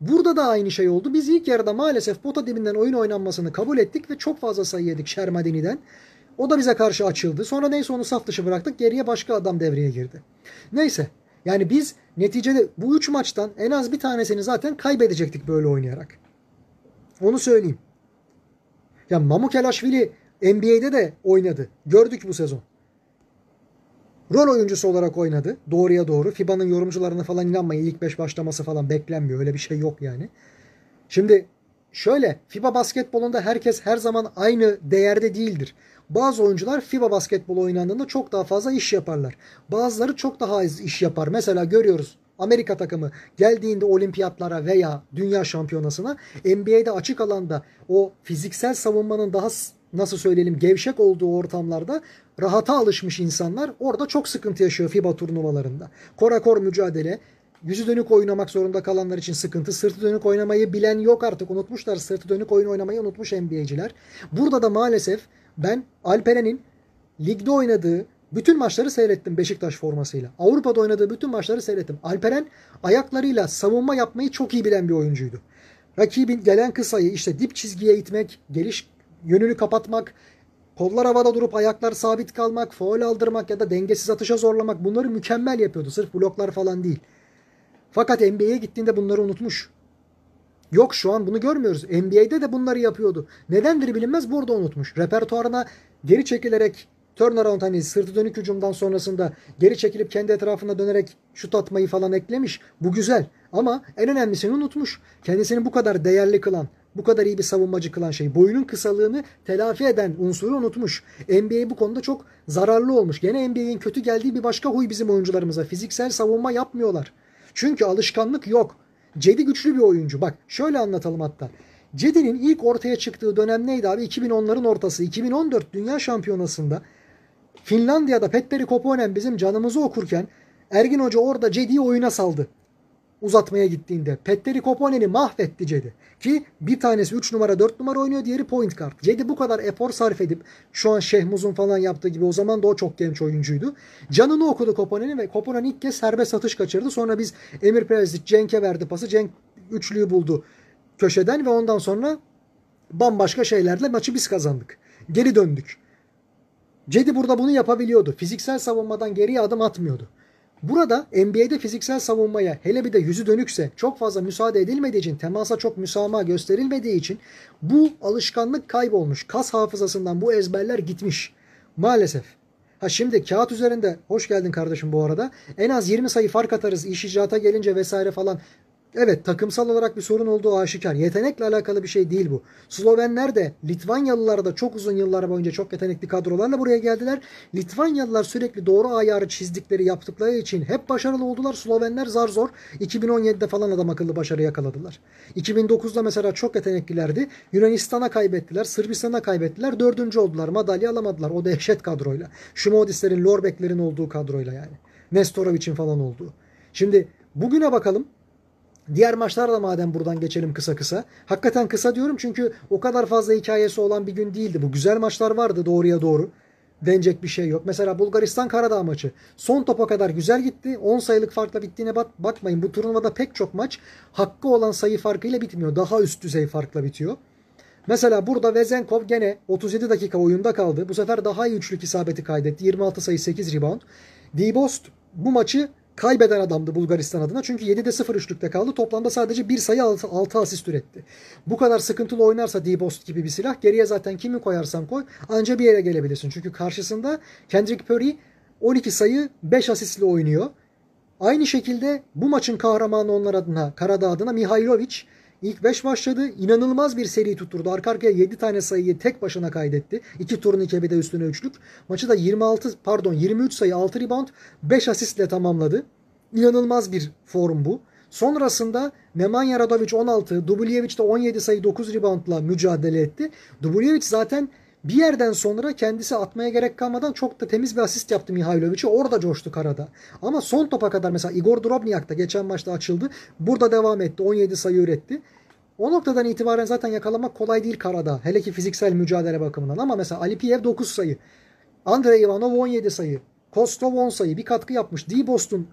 S1: Burada da aynı şey oldu. Biz ilk yarıda maalesef pota dibinden oyun oynanmasını kabul ettik ve çok fazla sayı yedik Şermadini'den. O da bize karşı açıldı. Sonra neyse onu saf dışı bıraktık. Geriye başka adam devreye girdi. Neyse. Yani biz neticede bu üç maçtan en az bir tanesini zaten kaybedecektik böyle oynayarak. Onu söyleyeyim. Ya Mamukelashvili NBA'de de oynadı. Gördük bu sezon. Rol oyuncusu olarak oynadı. Doğruya doğru. FIBA'nın yorumcularına falan inanmayın. İlk 5 başlaması falan beklenmiyor. Öyle bir şey yok yani. Şimdi şöyle FIBA basketbolunda herkes her zaman aynı değerde değildir. Bazı oyuncular FIBA basketbol oynandığında çok daha fazla iş yaparlar. Bazıları çok daha az iş yapar. Mesela görüyoruz Amerika takımı geldiğinde olimpiyatlara veya dünya şampiyonasına NBA'de açık alanda o fiziksel savunmanın daha nasıl söyleyelim gevşek olduğu ortamlarda rahata alışmış insanlar orada çok sıkıntı yaşıyor FIBA turnuvalarında. Kora kor mücadele, yüzü dönük oynamak zorunda kalanlar için sıkıntı. Sırtı dönük oynamayı bilen yok artık. Unutmuşlar. Sırtı dönük oyun oynamayı unutmuş NBA'ciler. Burada da maalesef ben Alperen'in ligde oynadığı bütün maçları seyrettim Beşiktaş formasıyla. Avrupa'da oynadığı bütün maçları seyrettim. Alperen ayaklarıyla savunma yapmayı çok iyi bilen bir oyuncuydu. Rakibin gelen kısayı işte dip çizgiye itmek, geliş yönünü kapatmak, kollar havada durup ayaklar sabit kalmak, foul aldırmak ya da dengesiz atışa zorlamak bunları mükemmel yapıyordu. Sırf bloklar falan değil. Fakat NBA'ye gittiğinde bunları unutmuş. Yok şu an bunu görmüyoruz. NBA'de de bunları yapıyordu. Nedendir bilinmez burada unutmuş. Repertuarına geri çekilerek turnaround hani sırtı dönük hücumdan sonrasında geri çekilip kendi etrafına dönerek şut atmayı falan eklemiş. Bu güzel. Ama en önemlisini unutmuş. Kendisini bu kadar değerli kılan, bu kadar iyi bir savunmacı kılan şey. Boyunun kısalığını telafi eden unsuru unutmuş. NBA bu konuda çok zararlı olmuş. Gene NBA'in kötü geldiği bir başka huy bizim oyuncularımıza. Fiziksel savunma yapmıyorlar. Çünkü alışkanlık yok. Cedi güçlü bir oyuncu. Bak şöyle anlatalım hatta. Cedi'nin ilk ortaya çıktığı dönem neydi abi? 2010'ların ortası. 2014 Dünya Şampiyonası'nda Finlandiya'da Petteri Koponen bizim canımızı okurken Ergin Hoca orada Cedi'yi oyuna saldı. Uzatmaya gittiğinde. Petteri Koponen'i mahvetti Cedi. Ki bir tanesi 3 numara 4 numara oynuyor diğeri point guard. Cedi bu kadar efor sarf edip şu an Şehmuz'un falan yaptığı gibi o zaman da o çok genç oyuncuydu. Canını okudu Koponen'i ve Koponen ilk kez serbest atış kaçırdı. Sonra biz Emir Prezic Cenk'e verdi pası. Cenk üçlüyü buldu köşeden ve ondan sonra bambaşka şeylerle maçı biz kazandık. Geri döndük. Cedi burada bunu yapabiliyordu. Fiziksel savunmadan geriye adım atmıyordu. Burada NBA'de fiziksel savunmaya hele bir de yüzü dönükse çok fazla müsaade edilmediği için temasa çok müsamaha gösterilmediği için bu alışkanlık kaybolmuş. Kas hafızasından bu ezberler gitmiş. Maalesef. Ha şimdi kağıt üzerinde hoş geldin kardeşim bu arada. En az 20 sayı fark atarız iş icraata gelince vesaire falan. Evet takımsal olarak bir sorun olduğu aşikar. Yetenekle alakalı bir şey değil bu. Slovenler de Litvanyalılar da çok uzun yıllar boyunca çok yetenekli kadrolarla buraya geldiler. Litvanyalılar sürekli doğru ayarı çizdikleri yaptıkları için hep başarılı oldular. Slovenler zar zor 2017'de falan adam akıllı başarı yakaladılar. 2009'da mesela çok yeteneklilerdi. Yunanistan'a kaybettiler. Sırbistan'a kaybettiler. Dördüncü oldular. Madalya alamadılar. O dehşet kadroyla. Şumodislerin, Lorbeklerin olduğu kadroyla yani. Nestorovic'in falan olduğu. Şimdi bugüne bakalım. Diğer maçlar da madem buradan geçelim kısa kısa. Hakikaten kısa diyorum çünkü o kadar fazla hikayesi olan bir gün değildi. Bu güzel maçlar vardı doğruya doğru. Denecek bir şey yok. Mesela Bulgaristan Karadağ maçı. Son topa kadar güzel gitti. 10 sayılık farkla bittiğine bak bakmayın. Bu turnuvada pek çok maç hakkı olan sayı farkıyla bitmiyor. Daha üst düzey farkla bitiyor. Mesela burada Vezenkov gene 37 dakika oyunda kaldı. Bu sefer daha iyi üçlük isabeti kaydetti. 26 sayı 8 rebound. Dibost bu maçı kaybeden adamdı Bulgaristan adına. Çünkü 7'de 0 üçlükte kaldı. Toplamda sadece bir sayı 6, 6 asist üretti. Bu kadar sıkıntılı oynarsa Dibost gibi bir silah geriye zaten kimi koyarsan koy anca bir yere gelebilirsin. Çünkü karşısında Kendrick Perry 12 sayı 5 asistle oynuyor. Aynı şekilde bu maçın kahramanı onlar adına Karadağ adına Mihailovic İlk 5 başladı. İnanılmaz bir seri tutturdu. Arka arkaya 7 tane sayıyı tek başına kaydetti. 2 turnike bir de üstüne üçlük. Maçı da 26 pardon 23 sayı 6 rebound 5 asistle tamamladı. İnanılmaz bir form bu. Sonrasında Nemanja Radovic 16, Dubljevic de 17 sayı 9 reboundla mücadele etti. Dubljevic zaten bir yerden sonra kendisi atmaya gerek kalmadan çok da temiz bir asist yaptı Mihailovic'e. Orada coştu karada. Ama son topa kadar mesela Igor Drobnyak da geçen maçta açıldı. Burada devam etti. 17 sayı üretti. O noktadan itibaren zaten yakalamak kolay değil karada. Hele ki fiziksel mücadele bakımından. Ama mesela Alipiev 9 sayı. Andrei Ivanov 17 sayı. Kostov 10 sayı. Bir katkı yapmış. D-Boston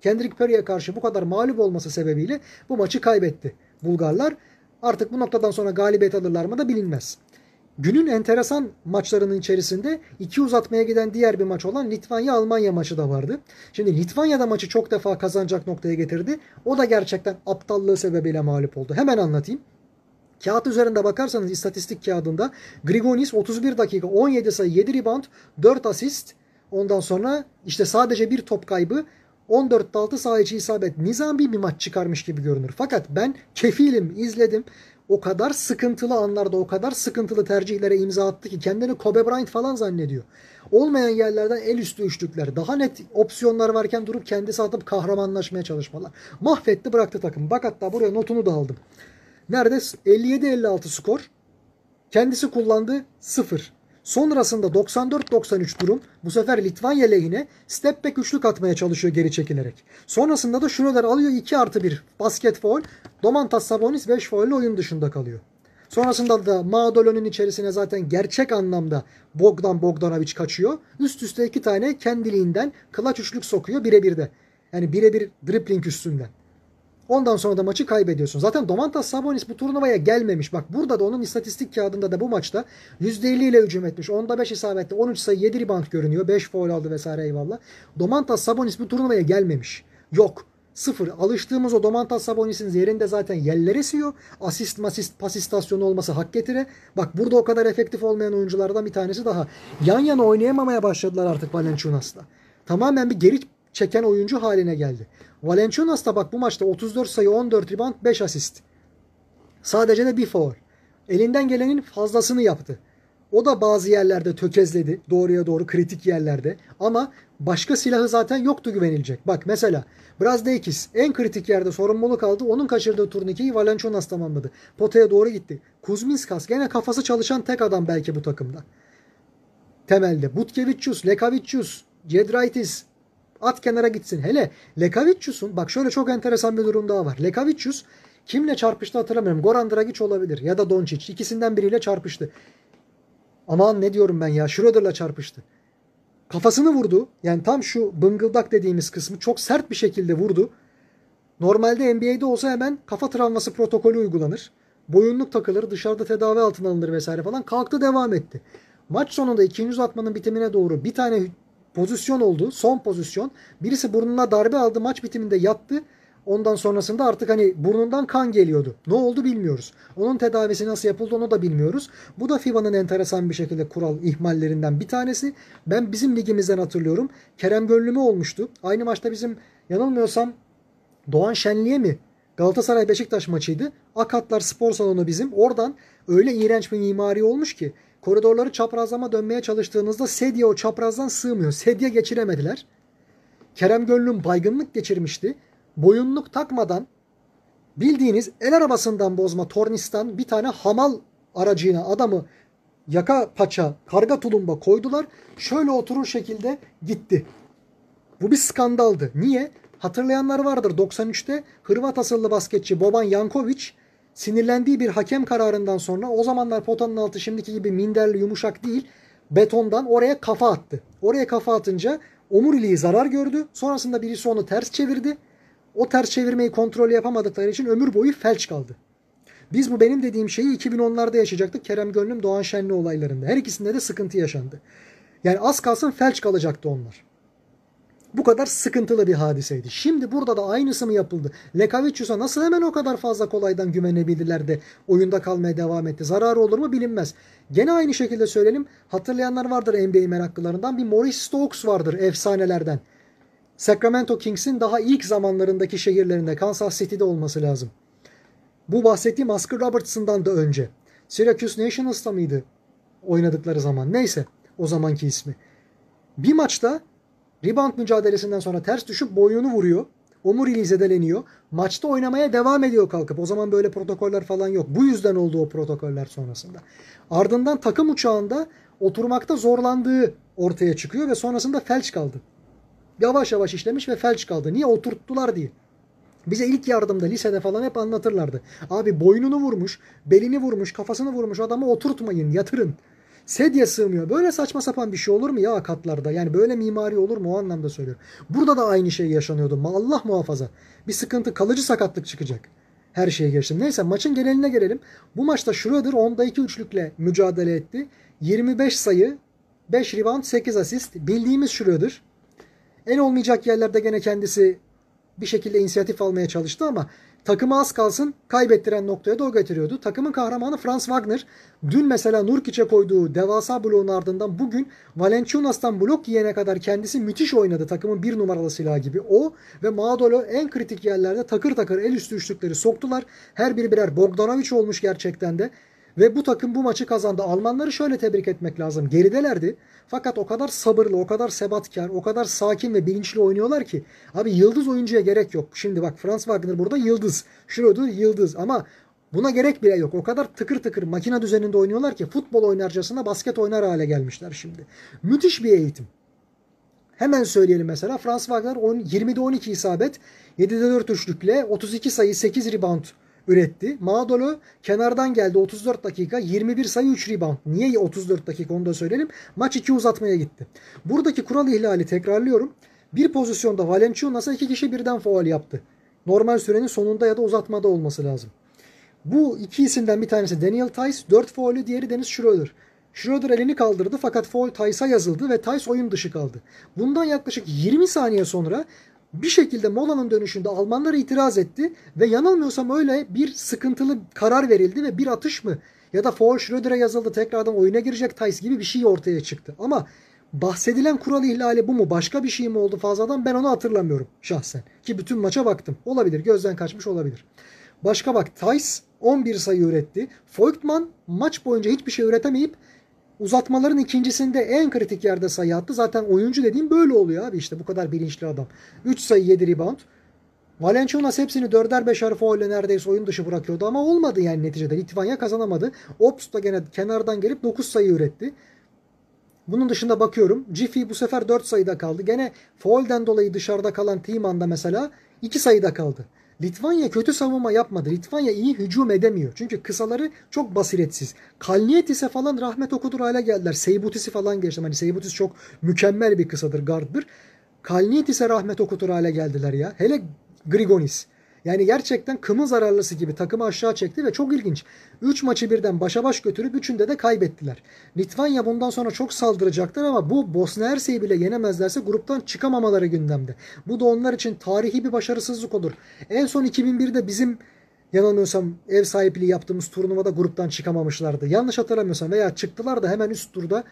S1: Kendrick Perry'e karşı bu kadar mağlup olması sebebiyle bu maçı kaybetti. Bulgarlar artık bu noktadan sonra galibiyet alırlar mı da bilinmez. Günün enteresan maçlarının içerisinde iki uzatmaya giden diğer bir maç olan Litvanya-Almanya maçı da vardı. Şimdi Litvanya da maçı çok defa kazanacak noktaya getirdi. O da gerçekten aptallığı sebebiyle mağlup oldu. Hemen anlatayım. Kağıt üzerinde bakarsanız istatistik kağıdında Grigonis 31 dakika 17 sayı 7 rebound 4 asist. Ondan sonra işte sadece bir top kaybı 14'te 6 saha içi isabet nizami bir maç çıkarmış gibi görünür. Fakat ben kefilim izledim. O kadar sıkıntılı anlarda o kadar sıkıntılı tercihlere imza attı ki kendini Kobe Bryant falan zannediyor. Olmayan yerlerden el üstü üçlükler. Daha net opsiyonlar varken durup kendisi atıp kahramanlaşmaya çalışmalar. Mahvetti bıraktı takım. Bak hatta buraya notunu da aldım. Nerede? 57-56 skor. Kendisi kullandı 0. Sonrasında 94-93 durum bu sefer Litvanya lehine step back üçlük atmaya çalışıyor geri çekilerek. Sonrasında da Schröder alıyor 2 artı 1 basket foul. Domantas Sabonis 5 foul oyun dışında kalıyor. Sonrasında da Madolon'un içerisine zaten gerçek anlamda Bogdan Bogdanovic kaçıyor. Üst üste iki tane kendiliğinden kılaç üçlük sokuyor birebir de. Yani birebir dribbling üstünden. Ondan sonra da maçı kaybediyorsun. Zaten Domantas Sabonis bu turnuvaya gelmemiş. Bak burada da onun istatistik kağıdında da bu maçta %50 ile hücum etmiş. Onda 5 isabetli 13 sayı 7 rebound görünüyor. 5 foul aldı vesaire eyvallah. Domantas Sabonis bu turnuvaya gelmemiş. Yok. Sıfır. Alıştığımız o Domantas Sabonis'in yerinde zaten yeller esiyor. Asist masist pas istasyonu olması hak getire. Bak burada o kadar efektif olmayan oyunculardan bir tanesi daha. Yan yana oynayamamaya başladılar artık Valenciunas'la. Tamamen bir geri çeken oyuncu haline geldi. Valenciunas da bak bu maçta 34 sayı 14 rebound 5 asist. Sadece de bir foul. Elinden gelenin fazlasını yaptı. O da bazı yerlerde tökezledi. Doğruya doğru kritik yerlerde. Ama başka silahı zaten yoktu güvenilecek. Bak mesela Brazdeikis en kritik yerde sorumluluk aldı. Onun kaçırdığı turnikeyi Valenciunas tamamladı. Potaya doğru gitti. Kuzminskas gene kafası çalışan tek adam belki bu takımda. Temelde. Butkevicius, Lekavicius, Cedraitis, At kenara gitsin. Hele Lekavicius'un bak şöyle çok enteresan bir durum daha var. Lekavicius kimle çarpıştı hatırlamıyorum. Goran Dragic olabilir ya da Doncic. İkisinden biriyle çarpıştı. Aman ne diyorum ben ya. Schroeder'la çarpıştı. Kafasını vurdu. Yani tam şu bıngıldak dediğimiz kısmı çok sert bir şekilde vurdu. Normalde NBA'de olsa hemen kafa travması protokolü uygulanır. Boyunluk takılır, dışarıda tedavi altına alınır vesaire falan. Kalktı devam etti. Maç sonunda ikinci uzatmanın bitimine doğru bir tane pozisyon oldu. Son pozisyon. Birisi burnuna darbe aldı. Maç bitiminde yattı. Ondan sonrasında artık hani burnundan kan geliyordu. Ne oldu bilmiyoruz. Onun tedavisi nasıl yapıldı onu da bilmiyoruz. Bu da FIBA'nın enteresan bir şekilde kural ihmallerinden bir tanesi. Ben bizim ligimizden hatırlıyorum. Kerem Gönlümü olmuştu. Aynı maçta bizim yanılmıyorsam Doğan Şenli'ye mi? Galatasaray Beşiktaş maçıydı. Akatlar spor salonu bizim. Oradan öyle iğrenç bir mimari olmuş ki Koridorları çaprazlama dönmeye çalıştığınızda sedye o çaprazdan sığmıyor. Sedye geçiremediler. Kerem Gönlüm baygınlık geçirmişti. Boyunluk takmadan bildiğiniz el arabasından bozma tornistan bir tane hamal aracına adamı yaka paça karga tulumba koydular. Şöyle oturur şekilde gitti. Bu bir skandaldı. Niye? Hatırlayanlar vardır 93'te Hırvat asıllı basketçi Boban Yankovic sinirlendiği bir hakem kararından sonra o zamanlar potanın altı şimdiki gibi minderli yumuşak değil betondan oraya kafa attı. Oraya kafa atınca omuriliği zarar gördü. Sonrasında birisi onu ters çevirdi. O ters çevirmeyi kontrol yapamadıkları için ömür boyu felç kaldı. Biz bu benim dediğim şeyi 2010'larda yaşayacaktık Kerem Gönlüm Doğan Şenli olaylarında. Her ikisinde de sıkıntı yaşandı. Yani az kalsın felç kalacaktı onlar. Bu kadar sıkıntılı bir hadiseydi. Şimdi burada da aynısı mı yapıldı? Lekavicius'a nasıl hemen o kadar fazla kolaydan güvenebildiler de oyunda kalmaya devam etti? Zararı olur mu bilinmez. Gene aynı şekilde söyleyelim. Hatırlayanlar vardır NBA meraklılarından. Bir Maurice Stokes vardır efsanelerden. Sacramento Kings'in daha ilk zamanlarındaki şehirlerinde Kansas City'de olması lazım. Bu bahsettiğim Oscar Robertson'dan da önce. Syracuse Nationals'ta mıydı oynadıkları zaman? Neyse o zamanki ismi. Bir maçta Rebound mücadelesinden sonra ters düşüp boynunu vuruyor. Omuriliği zedeleniyor. Maçta oynamaya devam ediyor kalkıp. O zaman böyle protokoller falan yok. Bu yüzden oldu o protokoller sonrasında. Ardından takım uçağında oturmakta zorlandığı ortaya çıkıyor ve sonrasında felç kaldı. Yavaş yavaş işlemiş ve felç kaldı. Niye? Oturttular diye. Bize ilk yardımda lisede falan hep anlatırlardı. Abi boynunu vurmuş, belini vurmuş, kafasını vurmuş adamı oturtmayın, yatırın. Sedye sığmıyor. Böyle saçma sapan bir şey olur mu ya katlarda? Yani böyle mimari olur mu o anlamda söylüyorum. Burada da aynı şey yaşanıyordu. Allah muhafaza. Bir sıkıntı, kalıcı sakatlık çıkacak. Her şeye geçtim. Neyse maçın geneline gelelim. Bu maçta Schroeder 10'da 2 üçlükle mücadele etti. 25 sayı, 5 rebound, 8 asist. Bildiğimiz Schroeder. En olmayacak yerlerde gene kendisi bir şekilde inisiyatif almaya çalıştı ama takımı az kalsın kaybettiren noktaya o getiriyordu. Takımın kahramanı Franz Wagner dün mesela Nurkic'e koyduğu devasa bloğun ardından bugün Valenciunas'tan blok yiyene kadar kendisi müthiş oynadı. Takımın bir numaralı silahı gibi. O ve Madolo en kritik yerlerde takır takır el üstü üçlükleri soktular. Her biri birer Bogdanovic olmuş gerçekten de. Ve bu takım bu maçı kazandı. Almanları şöyle tebrik etmek lazım. Geridelerdi. Fakat o kadar sabırlı, o kadar sebatkar, o kadar sakin ve bilinçli oynuyorlar ki. Abi yıldız oyuncuya gerek yok. Şimdi bak Franz Wagner burada yıldız. Schroeder yıldız ama buna gerek bile yok. O kadar tıkır tıkır makine düzeninde oynuyorlar ki futbol oynarcasına basket oynar hale gelmişler şimdi. Müthiş bir eğitim. Hemen söyleyelim mesela Franz Wagner 20'de 12 isabet, 7'de 4 üçlükle 32 sayı 8 rebound üretti. Madolo kenardan geldi 34 dakika 21 sayı 3 rebound. Niye 34 dakika onu da söyleyelim. Maç 2 uzatmaya gitti. Buradaki kural ihlali tekrarlıyorum. Bir pozisyonda Valenciunas'a iki kişi birden faul yaptı. Normal sürenin sonunda ya da uzatmada olması lazım. Bu iki isimden bir tanesi Daniel Tice 4 faulü diğeri Dennis Schroeder. Schroeder elini kaldırdı fakat foul Tice'a yazıldı ve Tice oyun dışı kaldı. Bundan yaklaşık 20 saniye sonra bir şekilde molanın dönüşünde Almanlar itiraz etti ve yanılmıyorsam öyle bir sıkıntılı karar verildi ve bir atış mı ya da foul Schröder'e yazıldı tekrardan oyuna girecek Tice gibi bir şey ortaya çıktı. Ama bahsedilen kural ihlali bu mu başka bir şey mi oldu fazladan ben onu hatırlamıyorum şahsen. Ki bütün maça baktım. Olabilir gözden kaçmış olabilir. Başka bak Tice 11 sayı üretti. Voigtman maç boyunca hiçbir şey üretemeyip Uzatmaların ikincisinde en kritik yerde sayı attı. Zaten oyuncu dediğim böyle oluyor abi işte bu kadar bilinçli adam. 3 sayı 7 rebound. Valenciunas hepsini 4'er 5'er foul neredeyse oyun dışı bırakıyordu ama olmadı yani neticede. Litvanya kazanamadı. Ops da gene kenardan gelip 9 sayı üretti. Bunun dışında bakıyorum. Jiffy bu sefer 4 sayıda kaldı. Gene foul'den dolayı dışarıda kalan Timan'da mesela 2 sayıda kaldı. Litvanya kötü savunma yapmadı. Litvanya iyi hücum edemiyor. Çünkü kısaları çok basiretsiz. Kalnietis'e falan rahmet okudur hale geldiler. Seybutis'i falan geçtim. Hani Seybutis çok mükemmel bir kısadır, garddır. Kalnietis'e rahmet okutur hale geldiler ya. Hele Grigonis. Yani gerçekten kımıl zararlısı gibi takımı aşağı çekti ve çok ilginç. 3 maçı birden başa baş götürüp üçünde de kaybettiler. Litvanya bundan sonra çok saldıracaktır ama bu Bosna Hersey'i bile yenemezlerse gruptan çıkamamaları gündemde. Bu da onlar için tarihi bir başarısızlık olur. En son 2001'de bizim yanılmıyorsam ev sahipliği yaptığımız turnuvada gruptan çıkamamışlardı. Yanlış hatırlamıyorsam veya çıktılar da hemen üst turda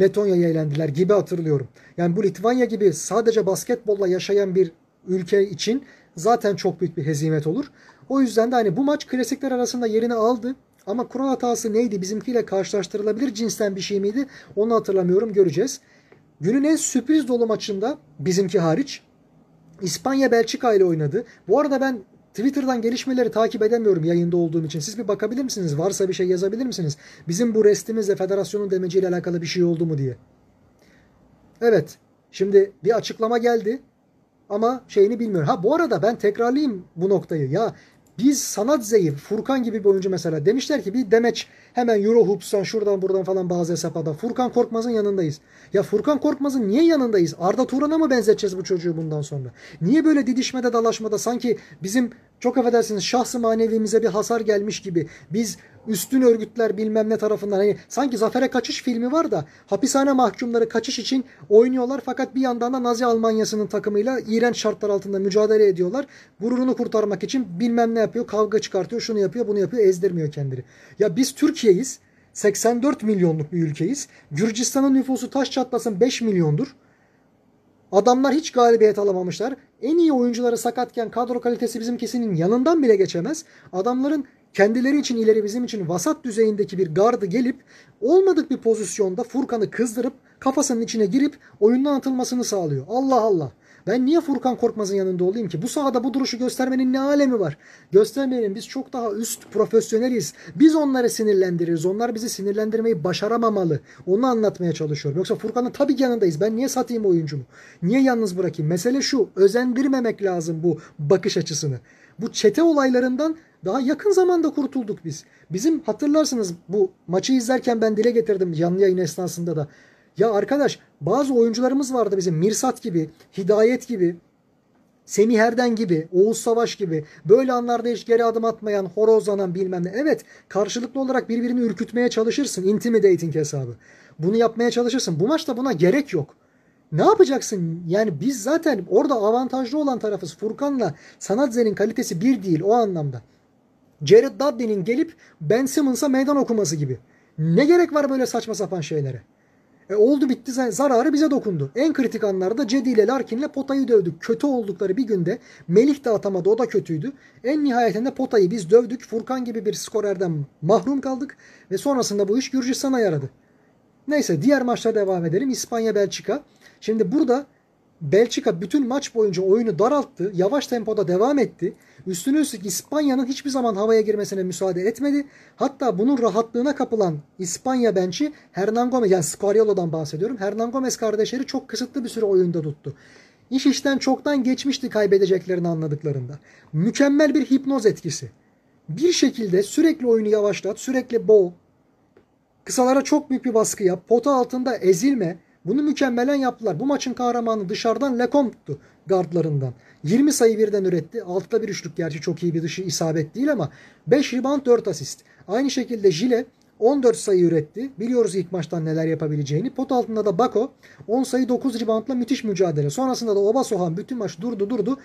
S1: Letonya'ya eğlendiler gibi hatırlıyorum. Yani bu Litvanya gibi sadece basketbolla yaşayan bir ülke için zaten çok büyük bir hezimet olur. O yüzden de hani bu maç klasikler arasında yerini aldı. Ama kural hatası neydi? Bizimkiyle karşılaştırılabilir cinsten bir şey miydi? Onu hatırlamıyorum. Göreceğiz. Günün en sürpriz dolu maçında bizimki hariç İspanya Belçika ile oynadı. Bu arada ben Twitter'dan gelişmeleri takip edemiyorum yayında olduğum için. Siz bir bakabilir misiniz? Varsa bir şey yazabilir misiniz? Bizim bu restimizle federasyonun demeciyle alakalı bir şey oldu mu diye. Evet. Şimdi bir açıklama geldi. Ama şeyini bilmiyorum. Ha bu arada ben tekrarlayayım bu noktayı. Ya biz sanat zayıf, Furkan gibi bir oyuncu mesela demişler ki bir demeç hemen Euro Hoops'tan şuradan buradan falan bazı hesaplarda Furkan Korkmaz'ın yanındayız. Ya Furkan Korkmaz'ın niye yanındayız? Arda Turan'a mı benzeteceğiz bu çocuğu bundan sonra? Niye böyle didişmede dalaşmada sanki bizim çok affedersiniz şahsı manevimize bir hasar gelmiş gibi biz üstün örgütler bilmem ne tarafından hani sanki Zafer'e kaçış filmi var da hapishane mahkumları kaçış için oynuyorlar fakat bir yandan da Nazi Almanyası'nın takımıyla iğrenç şartlar altında mücadele ediyorlar. Gururunu kurtarmak için bilmem ne yapıyor, kavga çıkartıyor, şunu yapıyor, bunu yapıyor, ezdirmiyor kendini. Ya biz Türkiye'yiz. 84 milyonluk bir ülkeyiz. Gürcistan'ın nüfusu taş çatlasın 5 milyondur. Adamlar hiç galibiyet alamamışlar. En iyi oyuncuları sakatken kadro kalitesi bizimkisinin yanından bile geçemez. Adamların kendileri için ileri bizim için vasat düzeyindeki bir gardı gelip olmadık bir pozisyonda Furkan'ı kızdırıp kafasının içine girip oyundan atılmasını sağlıyor. Allah Allah. Ben niye Furkan Korkmaz'ın yanında olayım ki? Bu sahada bu duruşu göstermenin ne alemi var? Göstermeyelim. Biz çok daha üst profesyoneliz. Biz onları sinirlendiririz. Onlar bizi sinirlendirmeyi başaramamalı. Onu anlatmaya çalışıyorum. Yoksa Furkan'ın tabii ki yanındayız. Ben niye satayım oyuncumu? Niye yalnız bırakayım? Mesele şu. Özendirmemek lazım bu bakış açısını. Bu çete olaylarından daha yakın zamanda kurtulduk biz. Bizim hatırlarsınız bu maçı izlerken ben dile getirdim canlı yayın esnasında da. Ya arkadaş bazı oyuncularımız vardı bizim Mirsat gibi, Hidayet gibi, Semih Erden gibi, Oğuz Savaş gibi böyle anlarda hiç geri adım atmayan, horozlanan bilmem ne. Evet karşılıklı olarak birbirini ürkütmeye çalışırsın. Intimidating hesabı. Bunu yapmaya çalışırsın. Bu maçta buna gerek yok. Ne yapacaksın? Yani biz zaten orada avantajlı olan tarafız. Furkan'la Sanatze'nin kalitesi bir değil o anlamda. Jared Dudley'nin gelip Ben Simmons'a meydan okuması gibi. Ne gerek var böyle saçma sapan şeylere? E oldu bitti zararı bize dokundu. En kritik anlarda Cedi ile Larkin'le Pota'yı dövdük. Kötü oldukları bir günde Melih de atamadı o da kötüydü. En nihayetinde Pota'yı biz dövdük. Furkan gibi bir skorerden mahrum kaldık. Ve sonrasında bu iş Gürcistan'a yaradı. Neyse diğer maçlara devam edelim. İspanya Belçika. Şimdi burada Belçika bütün maç boyunca oyunu daralttı. Yavaş tempoda devam etti. Üstüne üstlük İspanya'nın hiçbir zaman havaya girmesine müsaade etmedi. Hatta bunun rahatlığına kapılan İspanya bençi Hernan Gomez yani Scariolo'dan bahsediyorum. Hernan Gomez kardeşleri çok kısıtlı bir süre oyunda tuttu. İş işten çoktan geçmişti kaybedeceklerini anladıklarında. Mükemmel bir hipnoz etkisi. Bir şekilde sürekli oyunu yavaşlat, sürekli boğ, kısalara çok büyük bir baskı yap, pota altında ezilme, bunu mükemmelen yaptılar. Bu maçın kahramanı dışarıdan Lecomte'tu gardlarından. 20 sayı birden üretti. Altta bir üçlük gerçi çok iyi bir dışı isabet değil ama 5 rebound 4 asist. Aynı şekilde Jile 14 sayı üretti. Biliyoruz ilk maçtan neler yapabileceğini. Pot altında da Bako 10 sayı 9 reboundla müthiş mücadele. Sonrasında da Oba Sohan bütün maç durdu durdu.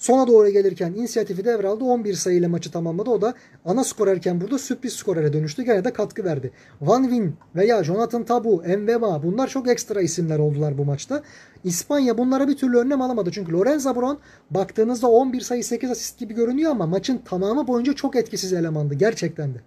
S1: Sona doğru gelirken inisiyatifi devraldı. 11 sayıyla maçı tamamladı. O da ana skorerken burada sürpriz skorere dönüştü. Gene de katkı verdi. Van Win veya Jonathan Tabu, Mbema bunlar çok ekstra isimler oldular bu maçta. İspanya bunlara bir türlü önlem alamadı. Çünkü Lorenzo Brown baktığınızda 11 sayı 8 asist gibi görünüyor ama maçın tamamı boyunca çok etkisiz elemandı. Gerçekten de.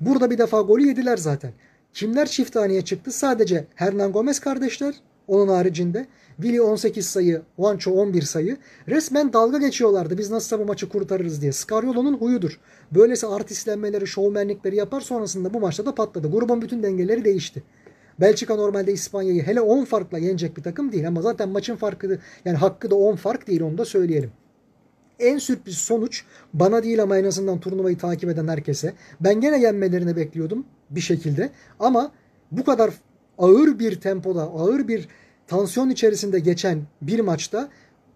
S1: Burada bir defa golü yediler zaten. Kimler çift haneye çıktı? Sadece Hernan Gomez kardeşler. Onun haricinde. Willy 18 sayı, Juancho 11 sayı. Resmen dalga geçiyorlardı. Biz nasılsa bu maçı kurtarırız diye. Scariolo'nun huyudur. Böylesi artistlenmeleri, şovmenlikleri yapar. Sonrasında bu maçta da patladı. Grubun bütün dengeleri değişti. Belçika normalde İspanya'yı hele 10 farkla yenecek bir takım değil ama zaten maçın farkı yani hakkı da 10 fark değil onu da söyleyelim. En sürpriz sonuç bana değil ama en azından turnuvayı takip eden herkese. Ben gene yenmelerini bekliyordum bir şekilde ama bu kadar ağır bir tempoda, ağır bir tansiyon içerisinde geçen bir maçta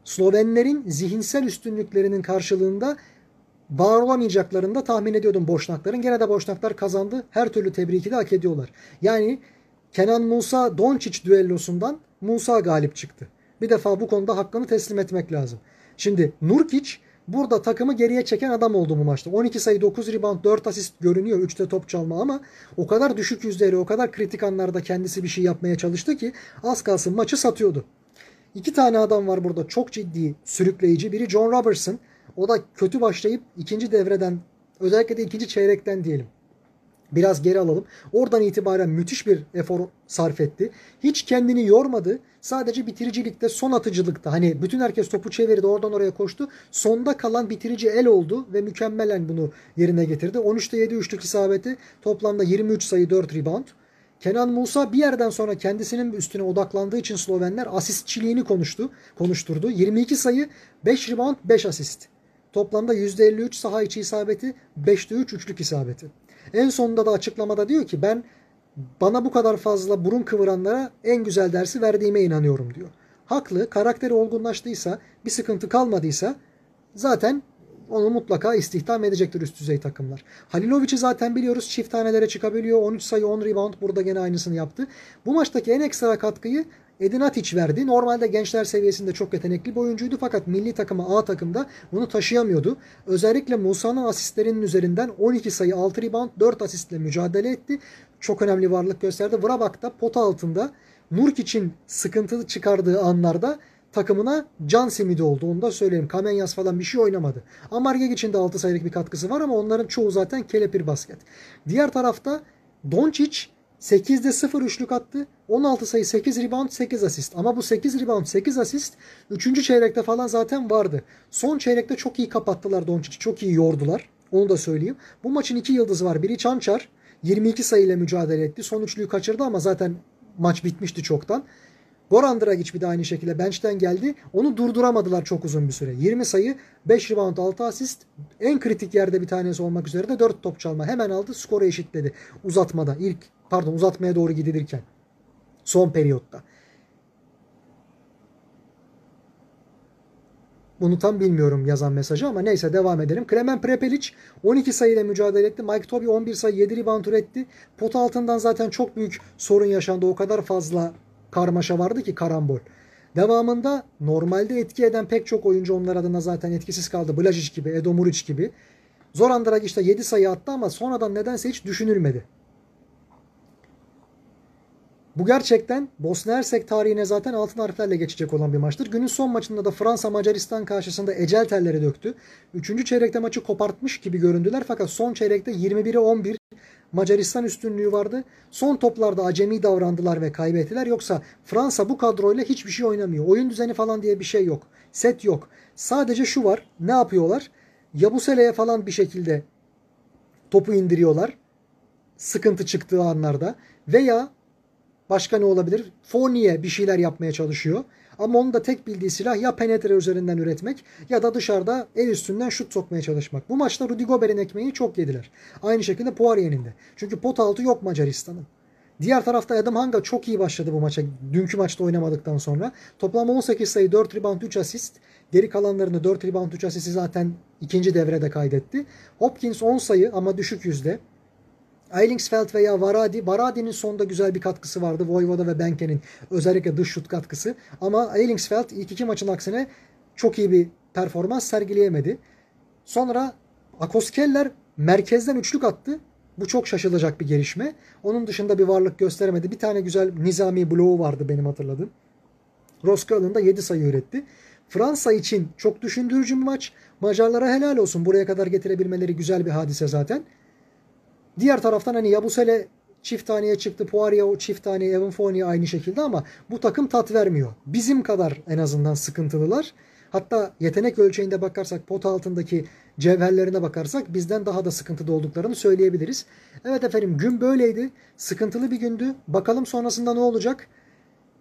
S1: Slovenlerin zihinsel üstünlüklerinin karşılığında var olamayacaklarını da tahmin ediyordum Boşnakların. Gene de Boşnaklar kazandı. Her türlü tebriki de hak ediyorlar. Yani Kenan Musa Doncic düellosundan Musa galip çıktı. Bir defa bu konuda hakkını teslim etmek lazım. Şimdi Nurkic burada takımı geriye çeken adam oldu bu maçta. 12 sayı 9 rebound 4 asist görünüyor. 3'te top çalma ama o kadar düşük yüzdeleri o kadar kritik anlarda kendisi bir şey yapmaya çalıştı ki az kalsın maçı satıyordu. İki tane adam var burada çok ciddi sürükleyici. Biri John Robertson. O da kötü başlayıp ikinci devreden özellikle de ikinci çeyrekten diyelim Biraz geri alalım. Oradan itibaren müthiş bir efor sarf etti. Hiç kendini yormadı. Sadece bitiricilikte, son atıcılıkta hani bütün herkes topu çevirdi, oradan oraya koştu. Sonda kalan bitirici el oldu ve mükemmelen bunu yerine getirdi. 13'te 7 üçlük isabeti, toplamda 23 sayı 4 rebound. Kenan Musa bir yerden sonra kendisinin üstüne odaklandığı için Slovenler asistçiliğini konuştu, konuşturdu. 22 sayı, 5 rebound, 5 asist. Toplamda %53 saha içi isabeti, 5'te 3 üçlük isabeti. En sonunda da açıklamada diyor ki ben bana bu kadar fazla burun kıvıranlara en güzel dersi verdiğime inanıyorum diyor. Haklı. Karakteri olgunlaştıysa, bir sıkıntı kalmadıysa zaten onu mutlaka istihdam edecektir üst düzey takımlar. Halilovic'i zaten biliyoruz çift tanelere çıkabiliyor. 13 sayı 10 rebound burada gene aynısını yaptı. Bu maçtaki en ekstra katkıyı Edin Atic verdi. Normalde gençler seviyesinde çok yetenekli bir oyuncuydu fakat milli takıma A takımda bunu taşıyamıyordu. Özellikle Musa'nın asistlerinin üzerinden 12 sayı 6 rebound 4 asistle mücadele etti. Çok önemli varlık gösterdi. Vrabak da pot altında Nurk için sıkıntı çıkardığı anlarda takımına can simidi oldu. Onu da söyleyeyim. Kamenyas falan bir şey oynamadı. Amargeg için de 6 sayılık bir katkısı var ama onların çoğu zaten kelepir basket. Diğer tarafta Doncic 8'de 0 üçlük attı. 16 sayı 8 rebound 8 asist. Ama bu 8 rebound 8 asist 3. çeyrekte falan zaten vardı. Son çeyrekte çok iyi kapattılar Doncic'i. Çok iyi yordular. Onu da söyleyeyim. Bu maçın iki yıldızı var. Biri Çançar. 22 sayıyla mücadele etti. Son üçlüyü kaçırdı ama zaten maç bitmişti çoktan. Goran Dragic bir de aynı şekilde bench'ten geldi. Onu durduramadılar çok uzun bir süre. 20 sayı, 5 rebound, 6 asist. En kritik yerde bir tanesi olmak üzere de 4 top çalma. Hemen aldı, skoru eşitledi. Uzatmada. ilk pardon uzatmaya doğru gidilirken. Son periyotta. Bunu tam bilmiyorum yazan mesajı ama neyse devam edelim. Klemen Prepelic 12 sayıyla mücadele etti. Mike Toby 11 sayı 7 rebound üretti. Pot altından zaten çok büyük sorun yaşandı. O kadar fazla karmaşa vardı ki karambol. Devamında normalde etki eden pek çok oyuncu onlar adına zaten etkisiz kaldı. Blažić gibi, Edo Muric gibi. Zoran Dragic de 7 sayı attı ama sonradan nedense hiç düşünülmedi. Bu gerçekten Bosna Hersek tarihine zaten altın harflerle geçecek olan bir maçtır. Günün son maçında da Fransa Macaristan karşısında ecel telleri döktü. Üçüncü çeyrekte maçı kopartmış gibi göründüler fakat son çeyrekte 21'e 11 Macaristan üstünlüğü vardı. Son toplarda acemi davrandılar ve kaybettiler. Yoksa Fransa bu kadroyla hiçbir şey oynamıyor. Oyun düzeni falan diye bir şey yok. Set yok. Sadece şu var. Ne yapıyorlar? Yabusele'ye falan bir şekilde topu indiriyorlar. Sıkıntı çıktığı anlarda. Veya başka ne olabilir? Fournier bir şeyler yapmaya çalışıyor. Ama onun da tek bildiği silah ya penetre üzerinden üretmek ya da dışarıda el üstünden şut sokmaya çalışmak. Bu maçta Rudy Gobert'in ekmeğini çok yediler. Aynı şekilde Poirier'in de. Çünkü pot altı yok Macaristan'ın. Diğer tarafta Adam Hanga çok iyi başladı bu maça. Dünkü maçta oynamadıktan sonra. Toplam 18 sayı, 4 rebound, 3 asist. Geri kalanlarını 4 rebound, 3 asisti zaten ikinci devrede kaydetti. Hopkins 10 sayı ama düşük yüzde. Eilingsfeld veya Varadi. Varadi'nin sonda güzel bir katkısı vardı. Voivoda ve Benke'nin özellikle dış şut katkısı. Ama Eilingsfeld ilk iki maçın aksine çok iyi bir performans sergileyemedi. Sonra Akoskeller merkezden üçlük attı. Bu çok şaşılacak bir gelişme. Onun dışında bir varlık gösteremedi. Bir tane güzel nizami bloğu vardı benim hatırladığım. Rosköln da 7 sayı üretti. Fransa için çok düşündürücü bir maç. Macarlara helal olsun. Buraya kadar getirebilmeleri güzel bir hadise zaten. Diğer taraftan hani Yabusele çift taneye çıktı. Poirier çift taneye, Evan Fournier aynı şekilde ama bu takım tat vermiyor. Bizim kadar en azından sıkıntılılar. Hatta yetenek ölçeğinde bakarsak pot altındaki cevherlerine bakarsak bizden daha da sıkıntıda olduklarını söyleyebiliriz. Evet efendim gün böyleydi. Sıkıntılı bir gündü. Bakalım sonrasında ne olacak?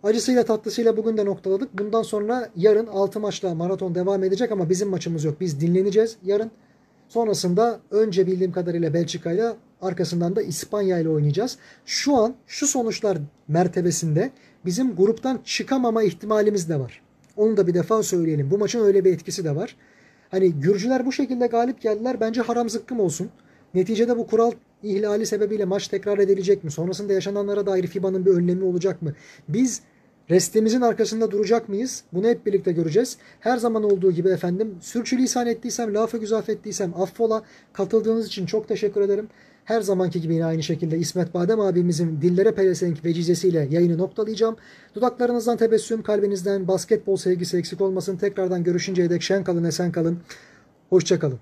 S1: Acısıyla tatlısıyla bugün de noktaladık. Bundan sonra yarın 6 maçla maraton devam edecek ama bizim maçımız yok. Biz dinleneceğiz yarın. Sonrasında önce bildiğim kadarıyla Belçika ile arkasından da İspanya ile oynayacağız. Şu an şu sonuçlar mertebesinde bizim gruptan çıkamama ihtimalimiz de var. Onu da bir defa söyleyelim. Bu maçın öyle bir etkisi de var. Hani Gürcüler bu şekilde galip geldiler. Bence haram zıkkım olsun. Neticede bu kural ihlali sebebiyle maç tekrar edilecek mi? Sonrasında yaşananlara dair FIBA'nın bir önlemi olacak mı? Biz restimizin arkasında duracak mıyız? Bunu hep birlikte göreceğiz. Her zaman olduğu gibi efendim sürçülisan ettiysem, lafı güzaf ettiysem affola. Katıldığınız için çok teşekkür ederim. Her zamanki gibi yine aynı şekilde İsmet Badem abimizin dillere pelesenk vecizesiyle yayını noktalayacağım. Dudaklarınızdan tebessüm, kalbinizden basketbol sevgisi eksik olmasın. Tekrardan görüşünceye dek şen kalın, esen kalın. Hoşçakalın.